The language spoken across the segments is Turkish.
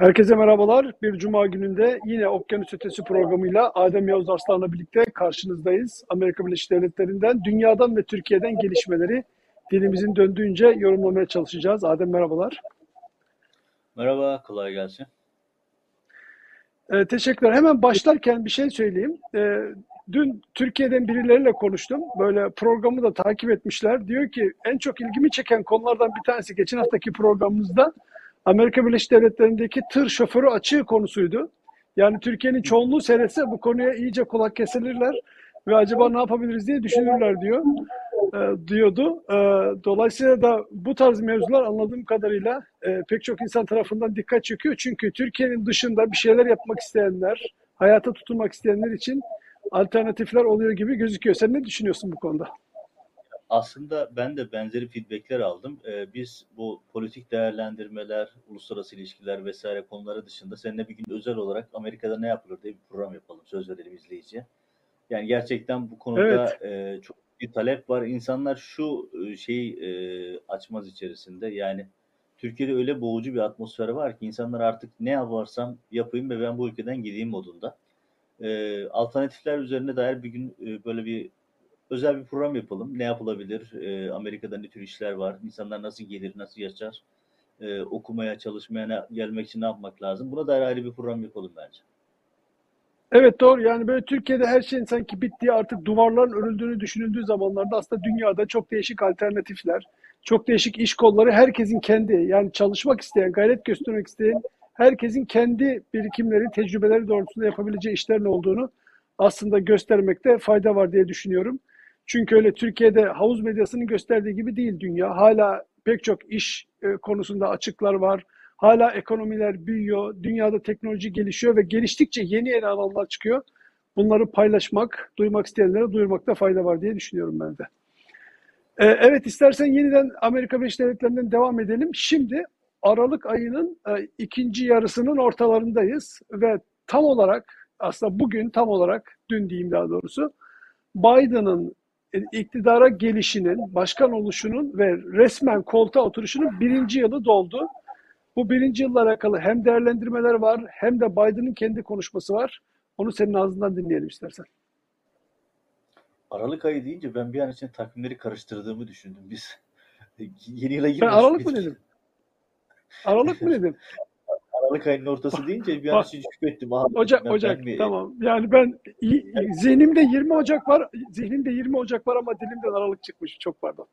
Herkese merhabalar. Bir cuma gününde yine Okyanus Ötesi programıyla Adem Yavuz Arslan'la birlikte karşınızdayız. Amerika Birleşik Devletleri'nden, dünyadan ve Türkiye'den gelişmeleri dilimizin döndüğünce yorumlamaya çalışacağız. Adem merhabalar. Merhaba, kolay gelsin. Ee, teşekkürler. Hemen başlarken bir şey söyleyeyim. Ee, dün Türkiye'den birileriyle konuştum. Böyle programı da takip etmişler. Diyor ki en çok ilgimi çeken konulardan bir tanesi geçen haftaki programımızda Amerika Birleşik Devletleri'ndeki tır şoförü açığı konusuydu. Yani Türkiye'nin çoğunluğu seyretse bu konuya iyice kulak kesilirler ve acaba ne yapabiliriz diye düşünürler diyor e, diyordu. E, dolayısıyla da bu tarz mevzular anladığım kadarıyla e, pek çok insan tarafından dikkat çekiyor. Çünkü Türkiye'nin dışında bir şeyler yapmak isteyenler, hayata tutunmak isteyenler için alternatifler oluyor gibi gözüküyor. Sen ne düşünüyorsun bu konuda? Aslında ben de benzeri feedbackler aldım. Ee, biz bu politik değerlendirmeler, uluslararası ilişkiler vesaire konuları dışında seninle bir gün özel olarak Amerika'da ne yapılır diye bir program yapalım. Söz verelim izleyiciye. Yani gerçekten bu konuda Evet. e, çok bir talep var. İnsanlar şu e, şeyi e, açmaz içerisinde. Yani Türkiye'de öyle boğucu bir atmosfer var ki insanlar artık ne yaparsam yapayım ve ben bu ülkeden gideyim modunda. E, alternatifler üzerine dair bir gün e, böyle bir özel bir program yapalım. Ne yapılabilir? E, Amerika'da ne tür işler var? İnsanlar nasıl gelir, nasıl yaşar? E, okumaya, çalışmaya ne- gelmek için ne yapmak lazım? Buna dair ayrı bir program yapalım bence. Evet doğru yani böyle Türkiye'de her şeyin sanki bittiği artık duvarların örüldüğünü düşünüldüğü zamanlarda aslında dünyada çok değişik alternatifler, çok değişik iş kolları herkesin kendi yani çalışmak isteyen, gayret göstermek isteyen herkesin kendi birikimleri, tecrübeleri doğrultusunda yapabileceği işlerin olduğunu aslında göstermekte fayda var diye düşünüyorum. Çünkü öyle Türkiye'de havuz medyasının gösterdiği gibi değil dünya. Hala pek çok iş e, konusunda açıklar var. Hala ekonomiler büyüyor, dünyada teknoloji gelişiyor ve geliştikçe yeni yeni alanlar çıkıyor. Bunları paylaşmak, duymak isteyenlere duyurmakta fayda var diye düşünüyorum ben de. Ee, evet istersen yeniden Amerika Birleşik Devletleri'nden devam edelim. Şimdi Aralık ayının e, ikinci yarısının ortalarındayız ve tam olarak aslında bugün tam olarak dün diyeyim daha doğrusu Biden'ın e, iktidara gelişinin, başkan oluşunun ve resmen koltuğa oturuşunun birinci yılı doldu. Bu birinci yılla alakalı hem değerlendirmeler var hem de Biden'ın kendi konuşması var. Onu senin ağzından dinleyelim istersen. Aralık ayı deyince ben bir an için takvimleri karıştırdığımı düşündüm. Biz yeni yıla Ben girmemiş Aralık mı dedim? Aralık mı dedim? Aralık ayının ortası deyince bir an için şüphettim. Aha, Ocak, ben, Ocak. ben? Tamam. Yani ben zihnimde 20 Ocak var. Zihnimde 20 Ocak var ama dilimden Aralık çıkmış. Çok pardon.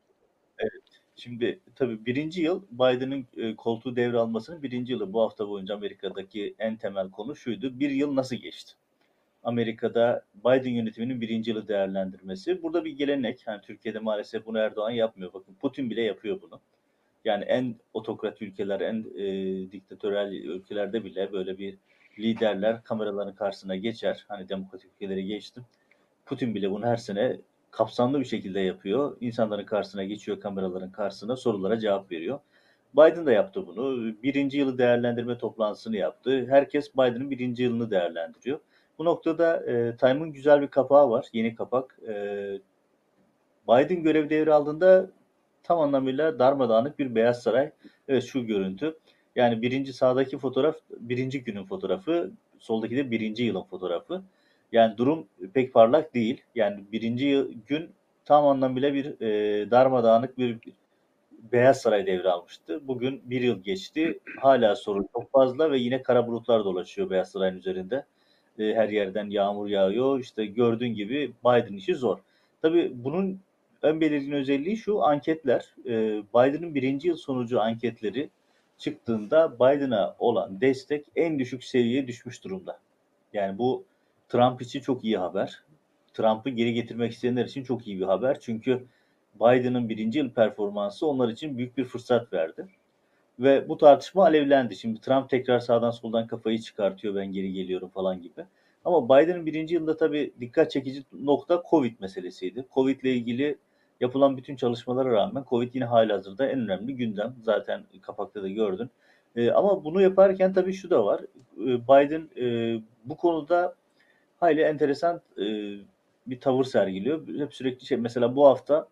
Şimdi tabii birinci yıl Biden'ın e, koltuğu devralmasının birinci yılı bu hafta boyunca Amerika'daki en temel konu şuydu. Bir yıl nasıl geçti? Amerika'da Biden yönetiminin birinci yılı değerlendirmesi. Burada bir gelenek. Yani Türkiye'de maalesef bunu Erdoğan yapmıyor. Bakın Putin bile yapıyor bunu. Yani en otokrat ülkeler, en e, diktatörel ülkelerde bile böyle bir liderler kameraların karşısına geçer. Hani demokratik ülkeleri geçtim. Putin bile bunu her sene kapsamlı bir şekilde yapıyor. İnsanların karşısına geçiyor, kameraların karşısına sorulara cevap veriyor. Biden da yaptı bunu. Birinci yılı değerlendirme toplantısını yaptı. Herkes Biden'ın birinci yılını değerlendiriyor. Bu noktada e, Time'ın güzel bir kapağı var, yeni kapak. E, Biden görev devraldığında tam anlamıyla darmadağınık bir Beyaz Saray. Evet şu görüntü. Yani birinci sağdaki fotoğraf birinci günün fotoğrafı, soldaki de birinci yılın fotoğrafı. Yani durum pek parlak değil. Yani birinci gün tam anlamıyla bir e, darmadağınık bir Beyaz Saray devralmıştı. Bugün bir yıl geçti. Hala sorun çok fazla ve yine kara bulutlar dolaşıyor Beyaz Saray'ın üzerinde. E, her yerden yağmur yağıyor. İşte gördüğün gibi Biden işi zor. Tabii bunun en belirgin özelliği şu anketler. E, Biden'ın birinci yıl sonucu anketleri çıktığında Biden'a olan destek en düşük seviyeye düşmüş durumda. Yani bu Trump için çok iyi haber. Trump'ı geri getirmek isteyenler için çok iyi bir haber. Çünkü Biden'ın birinci yıl performansı onlar için büyük bir fırsat verdi. Ve bu tartışma alevlendi. Şimdi Trump tekrar sağdan soldan kafayı çıkartıyor ben geri geliyorum falan gibi. Ama Biden'ın birinci yılında tabii dikkat çekici nokta Covid meselesiydi. Covid ile ilgili yapılan bütün çalışmalara rağmen Covid yine halihazırda en önemli gündem. Zaten kapakta da gördün. Ee, ama bunu yaparken tabii şu da var. Ee, Biden e, bu konuda hayli enteresan e, bir tavır sergiliyor. Hep sürekli şey mesela bu hafta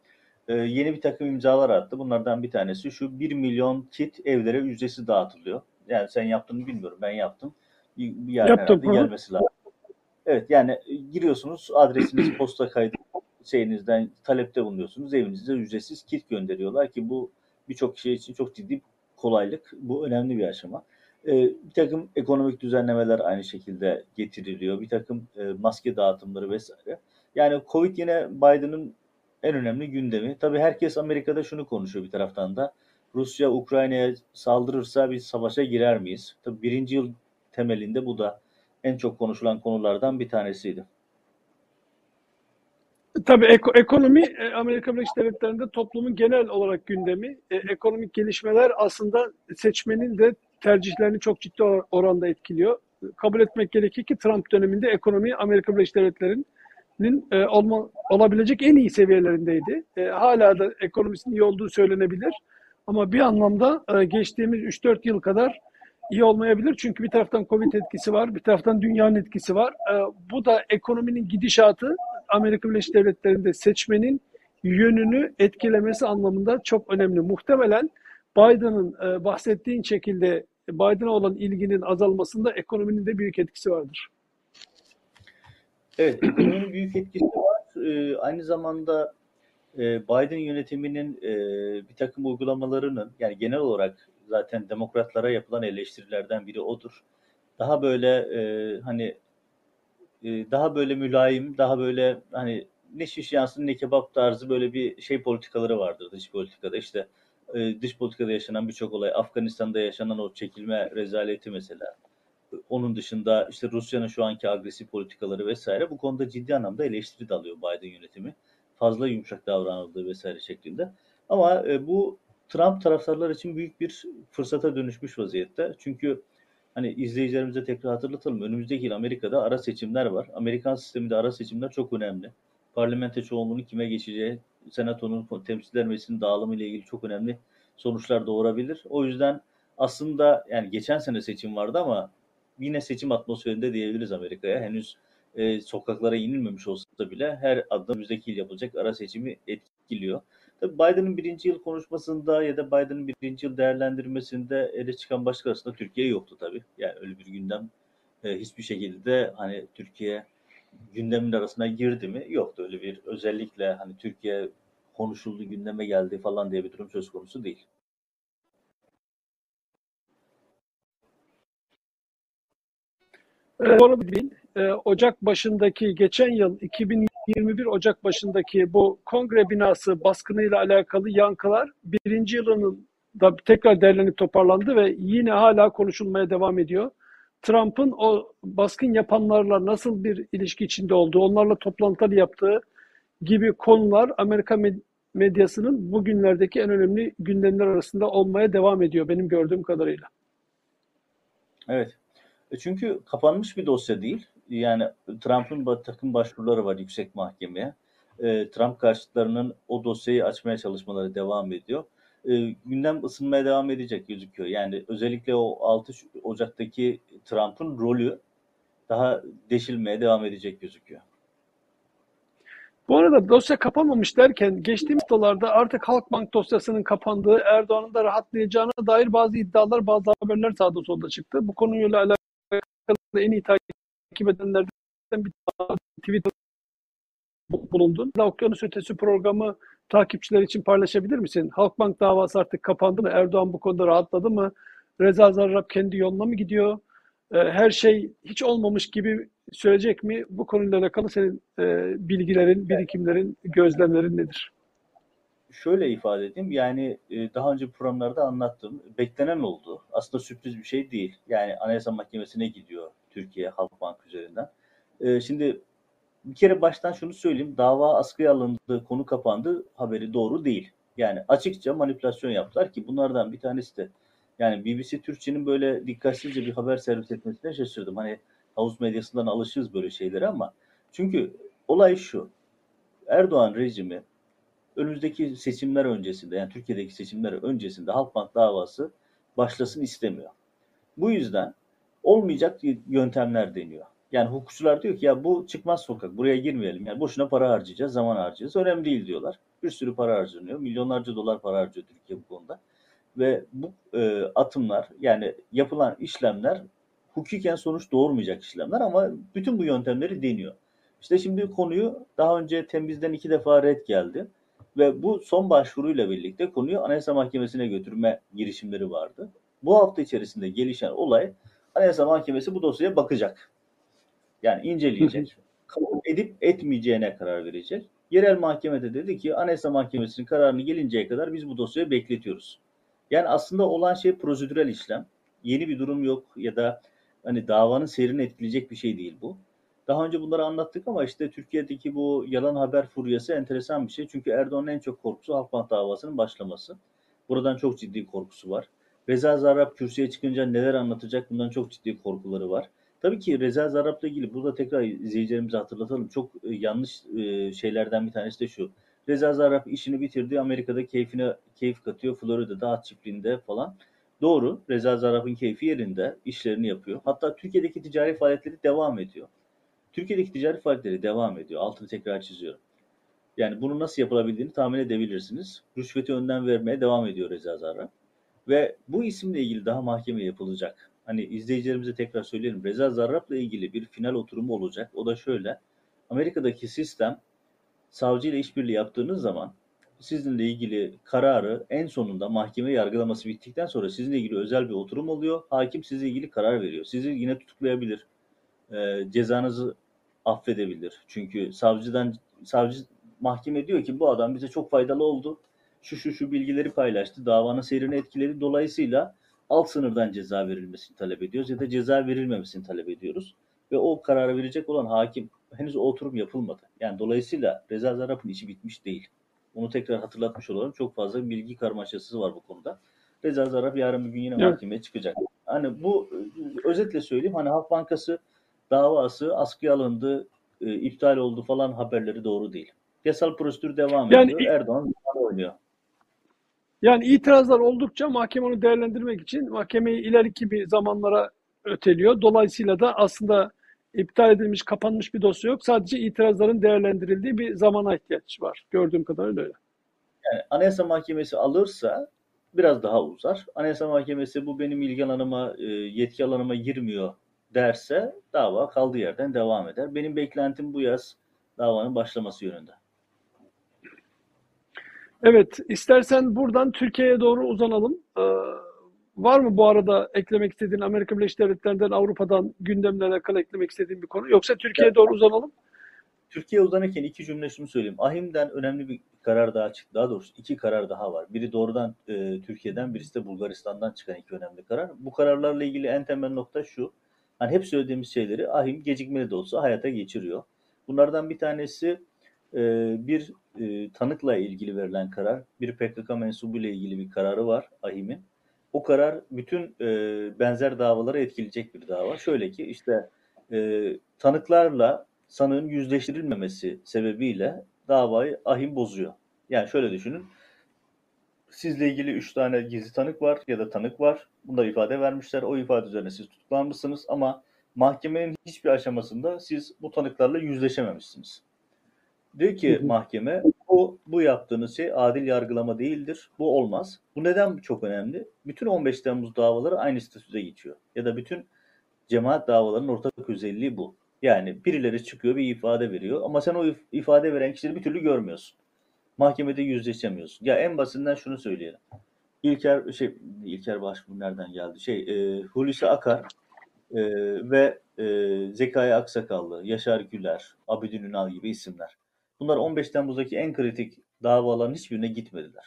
e, yeni bir takım imzalar attı. Bunlardan bir tanesi şu 1 milyon kit evlere ücretsiz dağıtılıyor. Yani sen yaptın mı bilmiyorum. Ben yaptım. Bir, bir yer Yaptım, gelmesi lazım. Evet yani e, giriyorsunuz adresiniz posta kaydı şeyinizden talepte bulunuyorsunuz. Evinize ücretsiz kit gönderiyorlar ki bu birçok şey için çok ciddi kolaylık. Bu önemli bir aşama. Ee, bir takım ekonomik düzenlemeler aynı şekilde getiriliyor. Bir takım e, maske dağıtımları vesaire. Yani Covid yine Biden'ın en önemli gündemi. Tabii herkes Amerika'da şunu konuşuyor bir taraftan da. Rusya Ukrayna'ya saldırırsa biz savaşa girer miyiz? Tabii birinci yıl temelinde bu da en çok konuşulan konulardan bir tanesiydi. Tabii eko- ekonomi e, Amerika Birleşik Devletleri'nde toplumun genel olarak gündemi. E, ekonomik gelişmeler aslında seçmenin de tercihlerini çok ciddi or- oranda etkiliyor. Kabul etmek gerekir ki Trump döneminde ekonomi Amerika Birleşik Devletleri'nin e, olma, olabilecek en iyi seviyelerindeydi. E, hala da ekonomisinin iyi olduğu söylenebilir. Ama bir anlamda e, geçtiğimiz 3-4 yıl kadar iyi olmayabilir. Çünkü bir taraftan Covid etkisi var, bir taraftan dünyanın etkisi var. E, bu da ekonominin gidişatı Amerika Birleşik Devletleri'nde seçmenin yönünü etkilemesi anlamında çok önemli. Muhtemelen Biden'ın e, bahsettiğin şekilde Biden'a olan ilginin azalmasında ekonominin de büyük etkisi vardır. Evet, ekonominin büyük etkisi var. Ee, aynı zamanda e, Biden yönetiminin e, bir takım uygulamalarının yani genel olarak zaten demokratlara yapılan eleştirilerden biri odur. Daha böyle e, hani e, daha böyle mülayim, daha böyle hani ne şiş yansın ne kebap tarzı böyle bir şey politikaları vardır dış politikada. İşte dış politikada yaşanan birçok olay, Afganistan'da yaşanan o çekilme rezaleti mesela. Onun dışında işte Rusya'nın şu anki agresif politikaları vesaire bu konuda ciddi anlamda eleştiri de alıyor Biden yönetimi. Fazla yumuşak davranıldığı vesaire şeklinde. Ama e, bu Trump taraftarlar için büyük bir fırsata dönüşmüş vaziyette. Çünkü hani izleyicilerimize tekrar hatırlatalım. Önümüzdeki yıl Amerika'da ara seçimler var. Amerikan sisteminde ara seçimler çok önemli. Parlamento çoğunluğunun kime geçeceği, senatonun temsilciler meclisinin dağılımı ile ilgili çok önemli sonuçlar doğurabilir. O yüzden aslında yani geçen sene seçim vardı ama yine seçim atmosferinde diyebiliriz Amerika'ya. Henüz e, sokaklara inilmemiş olsa bile her adım önümüzdeki yıl yapılacak ara seçimi etkiliyor. Tabii Biden'ın birinci yıl konuşmasında ya da Biden'ın birinci yıl değerlendirmesinde ele çıkan başka arasında Türkiye yoktu tabii. Yani öyle bir gündem e, hiçbir şekilde hani Türkiye gündemin arasına girdi mi? Yoktu öyle bir özellikle hani Türkiye konuşuldu gündeme geldi falan diye bir durum söz konusu değil. E, Doğru değil. E, Ocak başındaki geçen yıl 2021 Ocak başındaki bu kongre binası baskınıyla alakalı yankılar birinci yılının da tekrar derlenip toparlandı ve yine hala konuşulmaya devam ediyor. Trump'ın o baskın yapanlarla nasıl bir ilişki içinde olduğu, onlarla toplantılar yaptığı gibi konular Amerika med- medyasının bugünlerdeki en önemli gündemler arasında olmaya devam ediyor benim gördüğüm kadarıyla. Evet. E Çünkü kapanmış bir dosya değil. Yani Trump'ın takım başvuruları var yüksek mahkemeye. E, Trump karşıtlarının o dosyayı açmaya çalışmaları devam ediyor. E, gündem ısınmaya devam edecek gözüküyor. Yani özellikle o 6 Ş- Ocak'taki Trump'ın rolü daha deşilmeye devam edecek gözüküyor. Bu arada dosya kapanmamış derken geçtiğimiz haftalarda artık Halkbank dosyasının kapandığı, Erdoğan'ın da rahatlayacağına dair bazı iddialar, bazı haberler sağda solda çıktı. Bu konuyla alakalı en iyi takip edenlerden bir tweet bulundun. Okyanus Ötesi programı takipçiler için paylaşabilir misin? Halkbank davası artık kapandı mı? Erdoğan bu konuda rahatladı mı? Reza Zarrab kendi yoluna mı gidiyor? Ee, Her şey hiç olmamış gibi söyleyecek mi? Bu konuyla alakalı senin e, bilgilerin, birikimlerin, gözlemlerin nedir? Şöyle ifade edeyim. Yani e, daha önce programlarda anlattım. Beklenen oldu. Aslında sürpriz bir şey değil. Yani Anayasa Mahkemesi'ne gidiyor Türkiye Halkbank üzerinden. E, Şimdi bir kere baştan şunu söyleyeyim. Dava askıya alındı, konu kapandı haberi doğru değil. Yani açıkça manipülasyon yaptılar ki bunlardan bir tanesi de yani BBC Türkçe'nin böyle dikkatsizce bir haber servis etmesine şaşırdım. Hani havuz medyasından alışırız böyle şeylere ama çünkü olay şu. Erdoğan rejimi önümüzdeki seçimler öncesinde yani Türkiye'deki seçimler öncesinde Halkbank davası başlasın istemiyor. Bu yüzden olmayacak yöntemler deniyor. Yani hukukçular diyor ki ya bu çıkmaz sokak buraya girmeyelim. Yani boşuna para harcayacağız, zaman harcayacağız. Önemli değil diyorlar. Bir sürü para harcanıyor. Milyonlarca dolar para harcıyor Türkiye bu konuda. Ve bu e, atımlar yani yapılan işlemler hukuken sonuç doğurmayacak işlemler ama bütün bu yöntemleri deniyor. İşte şimdi konuyu daha önce temizden iki defa red geldi ve bu son başvuruyla birlikte konuyu Anayasa Mahkemesi'ne götürme girişimleri vardı. Bu hafta içerisinde gelişen olay Anayasa Mahkemesi bu dosyaya bakacak. Yani inceleyecek. kabul edip etmeyeceğine karar verecek. Yerel mahkemede dedi ki Anayasa Mahkemesi'nin kararını gelinceye kadar biz bu dosyayı bekletiyoruz. Yani aslında olan şey prosedürel işlem. Yeni bir durum yok ya da hani davanın seyrini etkileyecek bir şey değil bu. Daha önce bunları anlattık ama işte Türkiye'deki bu yalan haber furyası enteresan bir şey. Çünkü Erdoğan'ın en çok korkusu Halkbank davasının başlaması. Buradan çok ciddi korkusu var. Reza Zarrab kürsüye çıkınca neler anlatacak bundan çok ciddi korkuları var. Tabii ki Reza Zarrab'la ilgili burada tekrar izleyicilerimize hatırlatalım. Çok e, yanlış e, şeylerden bir tanesi de şu. Reza Zarrab işini bitirdi. Amerika'da keyfine keyif katıyor. Florida'da at çiftliğinde falan. Doğru. Reza Zarrab'ın keyfi yerinde. işlerini yapıyor. Hatta Türkiye'deki ticari faaliyetleri devam ediyor. Türkiye'deki ticari faaliyetleri devam ediyor. Altını tekrar çiziyorum. Yani bunu nasıl yapılabildiğini tahmin edebilirsiniz. Rüşveti önden vermeye devam ediyor Reza Zarrab. Ve bu isimle ilgili daha mahkeme yapılacak. Hani izleyicilerimize tekrar söyleyelim. Reza Zarrab'la ilgili bir final oturumu olacak. O da şöyle. Amerika'daki sistem savcı ile işbirliği yaptığınız zaman sizinle ilgili kararı en sonunda mahkeme yargılaması bittikten sonra sizinle ilgili özel bir oturum oluyor. Hakim sizle ilgili karar veriyor. Sizi yine tutuklayabilir. E, cezanızı affedebilir. Çünkü savcıdan savcı mahkeme diyor ki bu adam bize çok faydalı oldu. Şu şu şu bilgileri paylaştı. Davanın seyrini etkiledi. Dolayısıyla alt sınırdan ceza verilmesini talep ediyoruz ya da ceza verilmemesini talep ediyoruz. Ve o kararı verecek olan hakim henüz o oturum yapılmadı. Yani dolayısıyla Reza Zarrab'ın işi bitmiş değil. Onu tekrar hatırlatmış olalım. Çok fazla bilgi karmaşası var bu konuda. Reza Zarrab yarın bir gün yine Evet. mahkemeye çıkacak. Hani bu özetle söyleyeyim hani Halk Bankası davası askıya alındı, e, iptal oldu falan haberleri doğru değil. Yasal prosedür devam Yani- ediyor. Erdoğan oynuyor. Yani itirazlar oldukça mahkeme onu değerlendirmek için mahkemeyi ileriki bir zamanlara öteliyor. Dolayısıyla da aslında iptal edilmiş, kapanmış bir dosya yok. Sadece itirazların değerlendirildiği bir zamana ihtiyaç var. Gördüğüm kadarıyla öyle. Yani Anayasa Mahkemesi alırsa biraz daha uzar. Anayasa Mahkemesi bu benim ilgi alanıma, e, yetki alanıma girmiyor derse dava kaldığı yerden devam eder. Benim beklentim bu yaz davanın başlaması yönünde. Evet, istersen buradan Türkiye'ye doğru uzanalım. Ee, var mı bu arada eklemek istediğin Amerika Birleşik Devletleri'nden, Avrupa'dan gündemle alakalı eklemek istediğin bir konu? Yoksa Türkiye'ye doğru uzanalım. Türkiye uzanırken iki cümle şunu söyleyeyim. Ahim'den önemli bir karar daha çıktı. Daha doğrusu iki karar daha var. Biri doğrudan e, Türkiye'den, birisi de Bulgaristan'dan çıkan iki önemli karar. Bu kararlarla ilgili en temel nokta şu. Hani hep söylediğimiz şeyleri Ahim gecikmeli de olsa hayata geçiriyor. Bunlardan bir tanesi bir e, tanıkla ilgili verilen karar. Bir PKK mensubu ile ilgili bir kararı var Ahim'in. O karar bütün e, benzer davaları etkileyecek bir dava. Şöyle ki işte e, tanıklarla sanığın yüzleştirilmemesi sebebiyle davayı ahim bozuyor. Yani şöyle düşünün. Sizle ilgili 3 tane gizli tanık var ya da tanık var. Bunlar ifade vermişler. O ifade üzerine siz tutuklanmışsınız ama mahkemenin hiçbir aşamasında siz bu tanıklarla yüzleşememişsiniz. Diyor ki mahkeme bu, bu yaptığınız şey adil yargılama değildir. Bu olmaz. Bu neden çok önemli? Bütün 15 Temmuz davaları aynı statüde geçiyor. Ya da bütün cemaat davalarının ortak özelliği bu. Yani birileri çıkıyor bir ifade veriyor ama sen o if- ifade veren kişileri bir türlü görmüyorsun. Mahkemede yüzleşemiyorsun. Ya en basitinden şunu söyleyelim. İlker şey İlker Başbuğ nereden geldi? Şey e, Hulusi Akar e, ve e, Zekai Aksakallı, Yaşar Güler, Abidin Ünal gibi isimler. Bunlar 15 Temmuz'daki en kritik davaların hiçbirine gitmediler.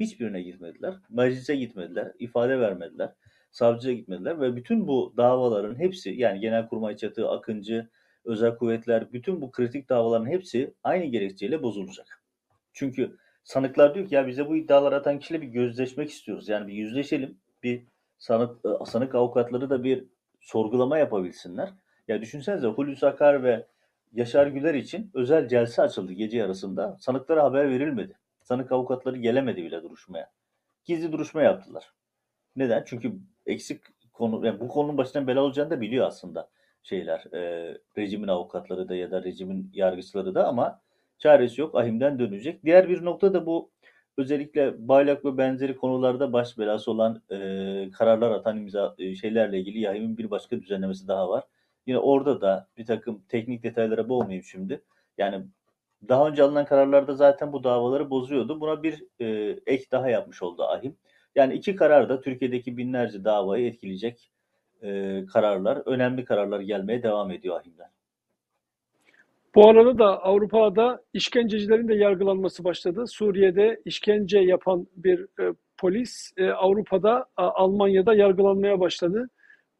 Hiçbirine gitmediler. Meclise gitmediler. ifade vermediler. Savcıya gitmediler ve bütün bu davaların hepsi yani Genelkurmay Çatı, Akıncı, Özel Kuvvetler bütün bu kritik davaların hepsi aynı gerekçeyle bozulacak. Çünkü sanıklar diyor ki ya bize bu iddiaları atan kişiyle bir gözleşmek istiyoruz. Yani bir yüzleşelim. Bir sanık, sanık avukatları da bir sorgulama yapabilsinler. Ya düşünsenize Hulusi Akar ve Yaşar Güler için özel celse açıldı gece yarısında. Sanıklara haber verilmedi. Sanık avukatları gelemedi bile duruşmaya. Gizli duruşma yaptılar. Neden? Çünkü eksik konu, yani bu konunun başına bela olacağını da biliyor aslında şeyler, e, rejimin avukatları da ya da rejimin yargıçları da ama çaresi yok, ahimden dönecek. Diğer bir nokta da bu özellikle Bayrak ve benzeri konularda baş belası olan e, kararlar atan imza e, şeylerle ilgili YAHİM'in bir başka düzenlemesi daha var. Yine orada da bir takım teknik detaylara boğmayayım şimdi. Yani daha önce alınan kararlarda zaten bu davaları bozuyordu. Buna bir e, ek daha yapmış oldu AHİM. Yani iki karar da Türkiye'deki binlerce davayı etkileyecek e, kararlar, önemli kararlar gelmeye devam ediyor AHİM'den. Bu arada da Avrupa'da işkencecilerin de yargılanması başladı. Suriye'de işkence yapan bir e, polis e, Avrupa'da, a, Almanya'da yargılanmaya başladı.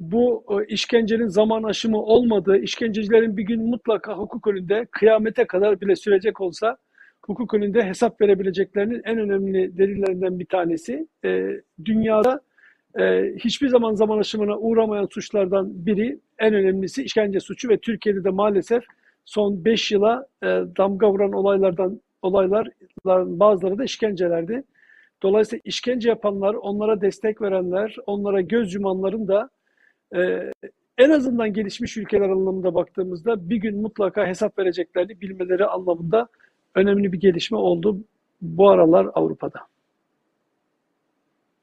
Bu e, işkencenin zaman aşımı olmadığı, işkencecilerin bir gün mutlaka hukuk önünde kıyamete kadar bile sürecek olsa hukuk önünde hesap verebileceklerinin en önemli delillerinden bir tanesi. E, dünyada e, hiçbir zaman zaman aşımına uğramayan suçlardan biri, en önemlisi işkence suçu ve Türkiye'de de maalesef son 5 yıla e, damga vuran olaylardan olayların bazıları da işkencelerdi. Dolayısıyla işkence yapanlar, onlara destek verenler, onlara göz yumanların da e, en azından gelişmiş ülkeler anlamında baktığımızda bir gün mutlaka hesap vereceklerini bilmeleri anlamında önemli bir gelişme oldu bu aralar Avrupa'da.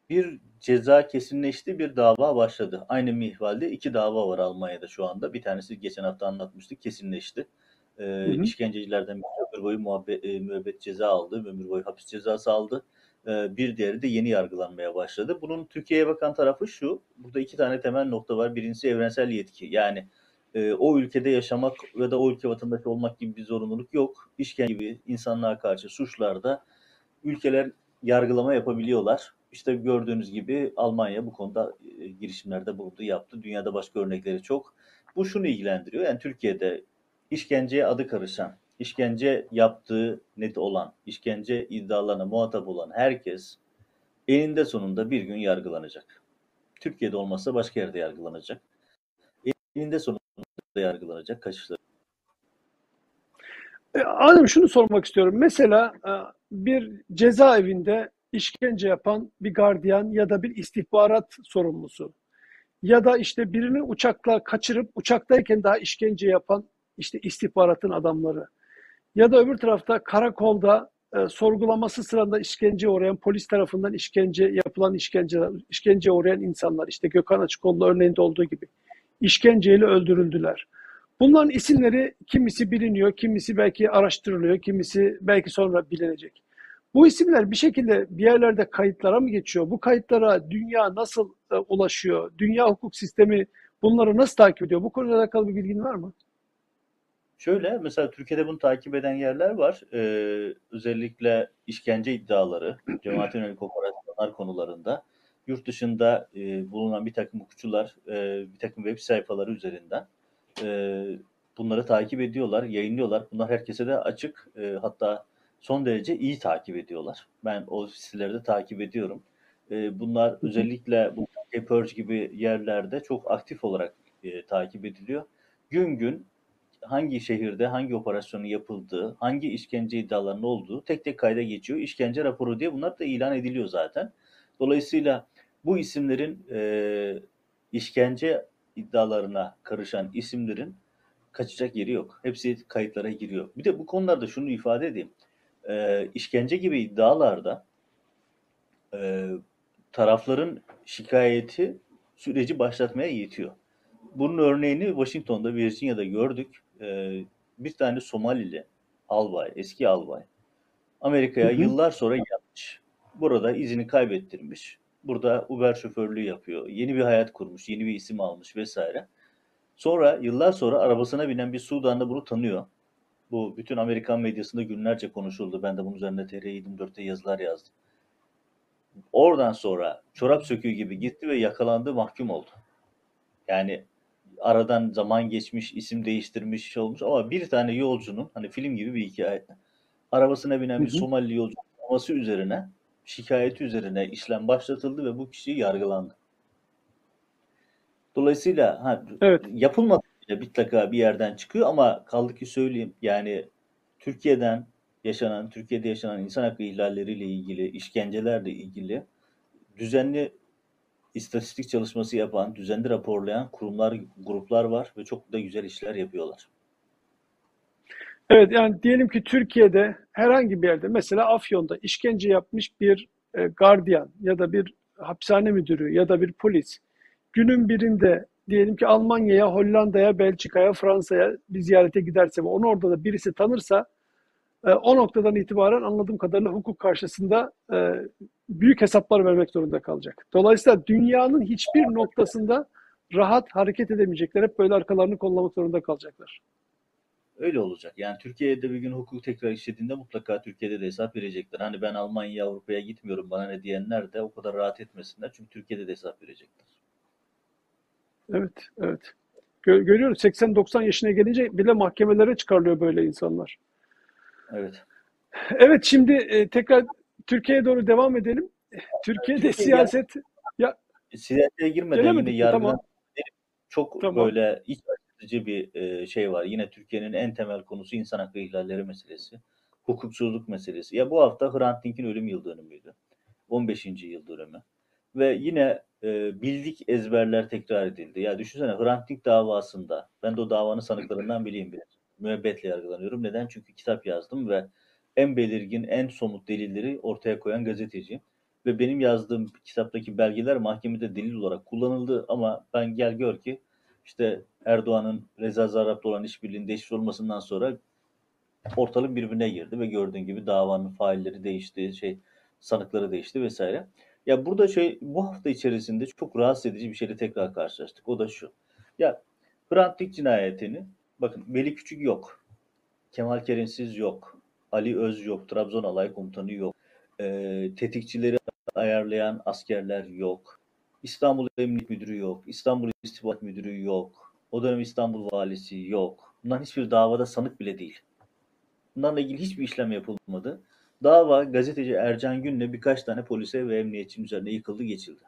Bir ceza kesinleşti, bir dava başladı. Aynı mihvalde iki dava var Almanya'da şu anda. Bir tanesi geçen hafta anlatmıştık, kesinleşti. Ee, hı hı. İşkencecilerden bir ömür boyu muhabbet, e, müebbet ceza aldı, ömür boyu hapis cezası aldı. Ee, bir diğeri de yeni yargılanmaya başladı. Bunun Türkiye'ye bakan tarafı şu, burada iki tane temel nokta var. Birincisi evrensel yetki. Yani e, o ülkede yaşamak ya da o ülke vatandaşı olmak gibi bir zorunluluk yok. İşkence gibi insanlığa karşı suçlarda ülkeler yargılama yapabiliyorlar. İşte gördüğünüz gibi Almanya bu konuda e, girişimlerde bulundu, yaptı. Dünyada başka örnekleri çok. Bu şunu ilgilendiriyor. Yani Türkiye'de işkenceye adı karışan, işkence yaptığı net olan, işkence iddialarına muhatap olan herkes eninde sonunda bir gün yargılanacak. Türkiye'de olmazsa başka yerde yargılanacak. Eninde sonunda yargılanacak kaçışları. E, Adem şunu sormak istiyorum. Mesela e, bir cezaevinde işkence yapan bir gardiyan ya da bir istihbarat sorumlusu ya da işte birini uçakla kaçırıp uçaktayken daha işkence yapan işte istihbaratın adamları ya da öbür tarafta karakolda e, sorgulaması sırasında işkence uğrayan polis tarafından işkence yapılan işkence işkence uğrayan insanlar işte Gökhan Açıkoğlu örneğinde olduğu gibi işkenceyle öldürüldüler. Bunların isimleri kimisi biliniyor, kimisi belki araştırılıyor, kimisi belki sonra bilinecek. Bu isimler bir şekilde bir yerlerde kayıtlara mı geçiyor? Bu kayıtlara dünya nasıl e, ulaşıyor? Dünya hukuk sistemi bunları nasıl takip ediyor? Bu konuyla alakalı bir bilgin var mı? Şöyle mesela Türkiye'de bunu takip eden yerler var. Ee, özellikle işkence iddiaları, cemaate yönelik operasyonlar konularında yurt dışında e, bulunan bir takım hukukçular e, bir takım web sayfaları üzerinden e, bunları takip ediyorlar, yayınlıyorlar. Bunlar herkese de açık. E, hatta son derece iyi takip ediyorlar. Ben o siteleri de takip ediyorum. E, bunlar özellikle bu Purge gibi yerlerde çok aktif olarak e, takip ediliyor. Gün gün hangi şehirde hangi operasyonun yapıldığı, hangi işkence iddialarının olduğu tek tek kayda geçiyor. İşkence raporu diye bunlar da ilan ediliyor zaten. Dolayısıyla bu isimlerin e, işkence iddialarına karışan isimlerin kaçacak yeri yok. Hepsi kayıtlara giriyor. Bir de bu konularda şunu ifade edeyim. E, işkence gibi iddialarda e, tarafların şikayeti süreci başlatmaya yetiyor. Bunun örneğini Washington'da, Virginia'da gördük. E, bir tane Somalili albay, eski albay. Amerika'ya yıllar sonra gelmiş. Burada izini kaybettirmiş. Burada Uber şoförlüğü yapıyor. Yeni bir hayat kurmuş, yeni bir isim almış vesaire. Sonra yıllar sonra arabasına binen bir Sudanlı bunu tanıyor. Bu bütün Amerikan medyasında günlerce konuşuldu. Ben de bunun üzerine TR24'te yazılar yazdım. Oradan sonra çorap söküğü gibi gitti ve yakalandı, mahkum oldu. Yani aradan zaman geçmiş, isim değiştirmiş şey olmuş ama bir tane yolcunun hani film gibi bir hikaye. Arabasına binen bir Somali yolcu olması üzerine şikayeti üzerine işlem başlatıldı ve bu kişi yargılandı. Dolayısıyla ha, evet. yapılmadı mutlaka bir yerden çıkıyor ama kaldı ki söyleyeyim yani Türkiye'den yaşanan, Türkiye'de yaşanan insan hakkı ihlalleriyle ilgili, işkencelerle ilgili düzenli istatistik çalışması yapan, düzenli raporlayan kurumlar, gruplar var ve çok da güzel işler yapıyorlar. Evet yani diyelim ki Türkiye'de herhangi bir yerde mesela Afyon'da işkence yapmış bir e, gardiyan ya da bir hapishane müdürü ya da bir polis günün birinde diyelim ki Almanya'ya, Hollanda'ya, Belçika'ya, Fransa'ya bir ziyarete giderse ve onu orada da birisi tanırsa e, o noktadan itibaren anladığım kadarıyla hukuk karşısında e, büyük hesaplar vermek zorunda kalacak. Dolayısıyla dünyanın hiçbir noktasında rahat hareket edemeyecekler. Hep böyle arkalarını kollamak zorunda kalacaklar. Öyle olacak. Yani Türkiye'de bir gün hukuk tekrar işlediğinde mutlaka Türkiye'de de hesap verecekler. Hani ben Almanya'ya, Avrupa'ya gitmiyorum bana ne diyenler de o kadar rahat etmesinler. Çünkü Türkiye'de de hesap verecekler. Evet, evet. Gö- görüyoruz 80-90 yaşına gelince bile mahkemelere çıkarılıyor böyle insanlar. Evet. Evet şimdi e, tekrar Türkiye'ye doğru devam edelim. Türkiye'de Türkiye siyaset ya Siyasete girmeden gelemedik yine mi? yargıdan Tamam. çok Tamam. böyle iç açıcı bir e, şey var. Yine Türkiye'nin en temel konusu insan hakkı ihlalleri meselesi. Hukuksuzluk meselesi. Ya bu hafta Hrant Dink'in ölüm yıl dönümüydü. 15. yıl dönümü. Ve yine e, bildik ezberler tekrar edildi. Ya düşünsene Hrant Dink davasında ben de o davanın sanıklarından biriyim bir. Müebbetle yargılanıyorum. Neden? Çünkü kitap yazdım ve en belirgin, en somut delilleri ortaya koyan gazeteci. Ve benim yazdığım kitaptaki belgeler mahkemede delil olarak kullanıldı ama ben gel gör ki işte Erdoğan'ın Reza Zarrab'la olan işbirliğinin değişmiş olmasından sonra ortalık birbirine girdi ve gördüğün gibi davanın failleri değişti, şey sanıkları değişti vesaire. Ya burada şey bu hafta içerisinde çok rahatsız edici bir şeyle tekrar karşılaştık. O da şu. Ya Hrant Dink cinayetini bakın Veli Küçük yok. Kemal Kerimsiz yok. Ali Öz yok. Trabzon Alay Komutanı yok. Ee, tetikçileri ayarlayan askerler yok. İstanbul Emniyet Müdürü yok. İstanbul İstihbarat Müdürü yok. O dönem İstanbul Valisi yok. Bunların hiçbir davada sanık bile değil. Bunlarla ilgili hiçbir işlem yapılmadı. Dava gazeteci Ercan Gün'le birkaç tane polise ve emniyetçinin üzerine yıkıldı geçildi.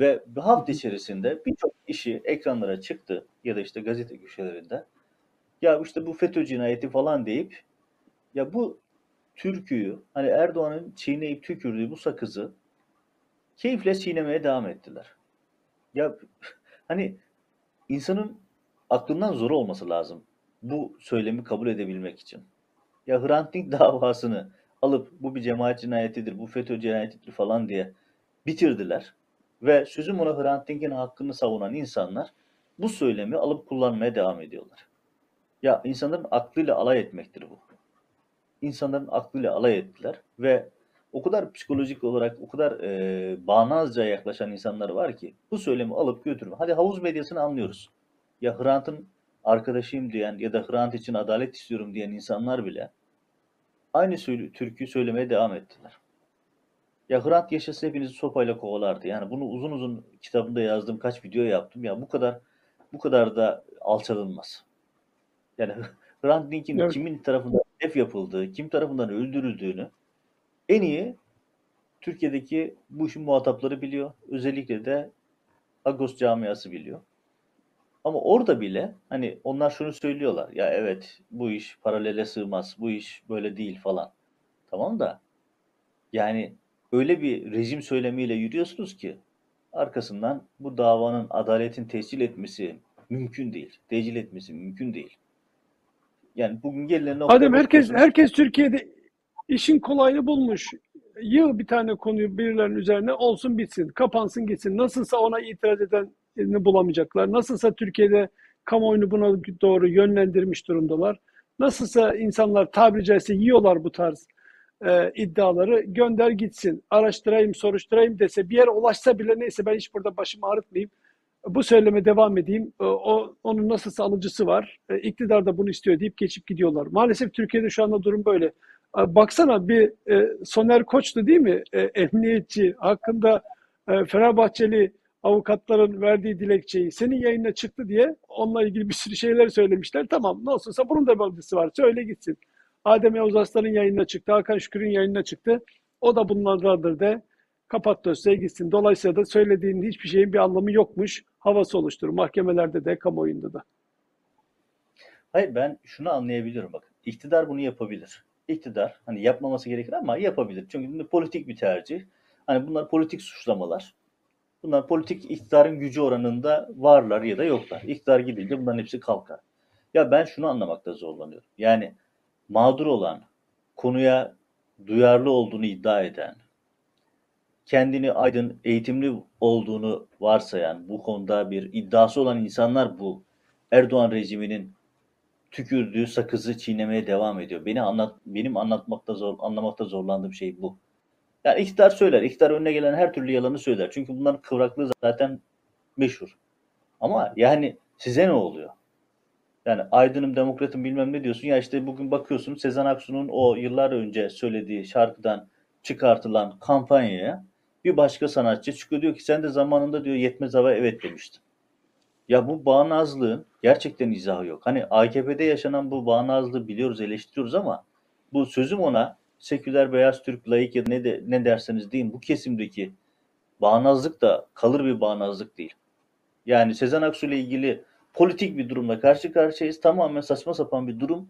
Ve bir hafta içerisinde birçok işi ekranlara çıktı ya da işte gazete köşelerinde. Ya işte bu FETÖ cinayeti falan deyip ya bu türküyü hani Erdoğan'ın çiğneyip tükürdüğü bu sakızı keyifle çiğnemeye devam ettiler. Ya hani insanın aklından zor olması lazım bu söylemi kabul edebilmek için. Ya Hrant Dink davasını alıp bu bir cemaat cinayetidir, bu FETÖ cinayetidir falan diye bitirdiler. Ve sözüm ona Hrant Dink'in hakkını savunan insanlar bu söylemi alıp kullanmaya devam ediyorlar. Ya insanların aklıyla alay etmektir bu. İnsanların aklıyla alay ettiler ve o kadar psikolojik olarak o kadar e, bağnazca yaklaşan insanlar var ki bu söylemi alıp götürme. Hadi havuz medyasını anlıyoruz. Ya Hrant'ın arkadaşıyım diyen ya da Hrant için adalet istiyorum diyen insanlar bile aynı türküyü söylemeye devam ettiler. Ya Hrant yaşasa hepinizi sopayla kovalardı. Yani bunu uzun uzun kitabımda yazdığım kaç video yaptım. Ya bu kadar bu kadar da alçalınmaz. Yani Hrant Dink'in Evet. kimin tarafından hedef yapıldığı, kim tarafından öldürüldüğünü en iyi Türkiye'deki bu işin muhatapları biliyor. Özellikle de Agos camiası biliyor. Ama orada bile hani onlar şunu söylüyorlar. Ya evet bu iş paralele sığmaz. Bu iş böyle değil falan. Tamam da yani öyle bir rejim söylemiyle yürüyorsunuz ki arkasından bu davanın adaletin tescil etmesi mümkün değil. Tecil etmesi mümkün değil. Yani bugün noktaya Adem herkes herkes Türkiye'de işin kolayını bulmuş. Yığ bir tane konuyu birilerinin üzerine olsun bitsin, kapansın gitsin. Nasılsa ona itiraz edenini bulamayacaklar. Nasılsa Türkiye'de kamuoyunu buna doğru yönlendirmiş durumdalar. Nasılsa insanlar tabiri caizse yiyorlar bu tarz e, iddiaları. Gönder gitsin, araştırayım, soruşturayım dese bir yere ulaşsa bile neyse ben hiç burada başımı ağrıtmayayım. Bu söyleme devam edeyim. E, O, onun nasılsa alıcısı var. E, iktidar da bunu istiyor deyip geçip gidiyorlar. Maalesef Türkiye'de şu anda durum böyle. E, Baksana bir e, Soner Koç'tu değil mi? E, emniyetçi hakkında e, Fenerbahçeli avukatların verdiği dilekçeyi senin yayına çıktı diye onunla ilgili bir sürü şeyler söylemişler. Tamam ne olsunsa bunun da balıkçısı var. Söyle gitsin. Adem Yavuz Aslan'ın yayınına çıktı. Hakan Şükür'ün yayınına çıktı. O da bunlardandır de kapat dosyaya gitsin. Dolayısıyla da söylediğin hiçbir şeyin bir anlamı yokmuş havası oluşturur. Mahkemelerde de kamuoyunda da. Hayır ben şunu anlayabiliyorum bakın. İktidar bunu yapabilir. İktidar hani yapmaması gerekir ama yapabilir. Çünkü politik bir tercih. Hani bunlar politik suçlamalar. Bunlar politik iktidarın gücü oranında varlar ya da yoklar. İktidar gidince bunların hepsi kalkar. Ya ben şunu anlamakta zorlanıyorum. Yani mağdur olan, konuya duyarlı olduğunu iddia eden, kendini aydın, eğitimli olduğunu varsayan, bu konuda bir iddiası olan insanlar bu Erdoğan rejiminin tükürdüğü sakızı çiğnemeye devam ediyor. Beni anlat, benim anlatmakta zor, anlamakta zorlandığım şey bu. Yani iktidar söyler, iktidar önüne gelen her türlü yalanı söyler. Çünkü bunların kıvraklığı zaten meşhur. Ama yani size ne oluyor? Yani aydınım, demokratım bilmem ne diyorsun. Ya işte bugün bakıyorsun Sezen Aksu'nun o yıllar önce söylediği şarkıdan çıkartılan kampanyaya bir başka sanatçı çıkıyor diyor ki sen de zamanında diyor yetmez hava evet demiştin. Ya bu bağnazlığın gerçekten izahı yok. Hani AKP'de yaşanan bu bağnazlığı biliyoruz, eleştiriyoruz ama bu sözüm ona seküler beyaz Türk layık ya ne, de, ne derseniz deyin bu kesimdeki bağnazlık da kalır bir bağnazlık değil. Yani Sezen Aksu ile ilgili politik bir durumla karşı karşıyayız. Tamamen saçma sapan bir durum.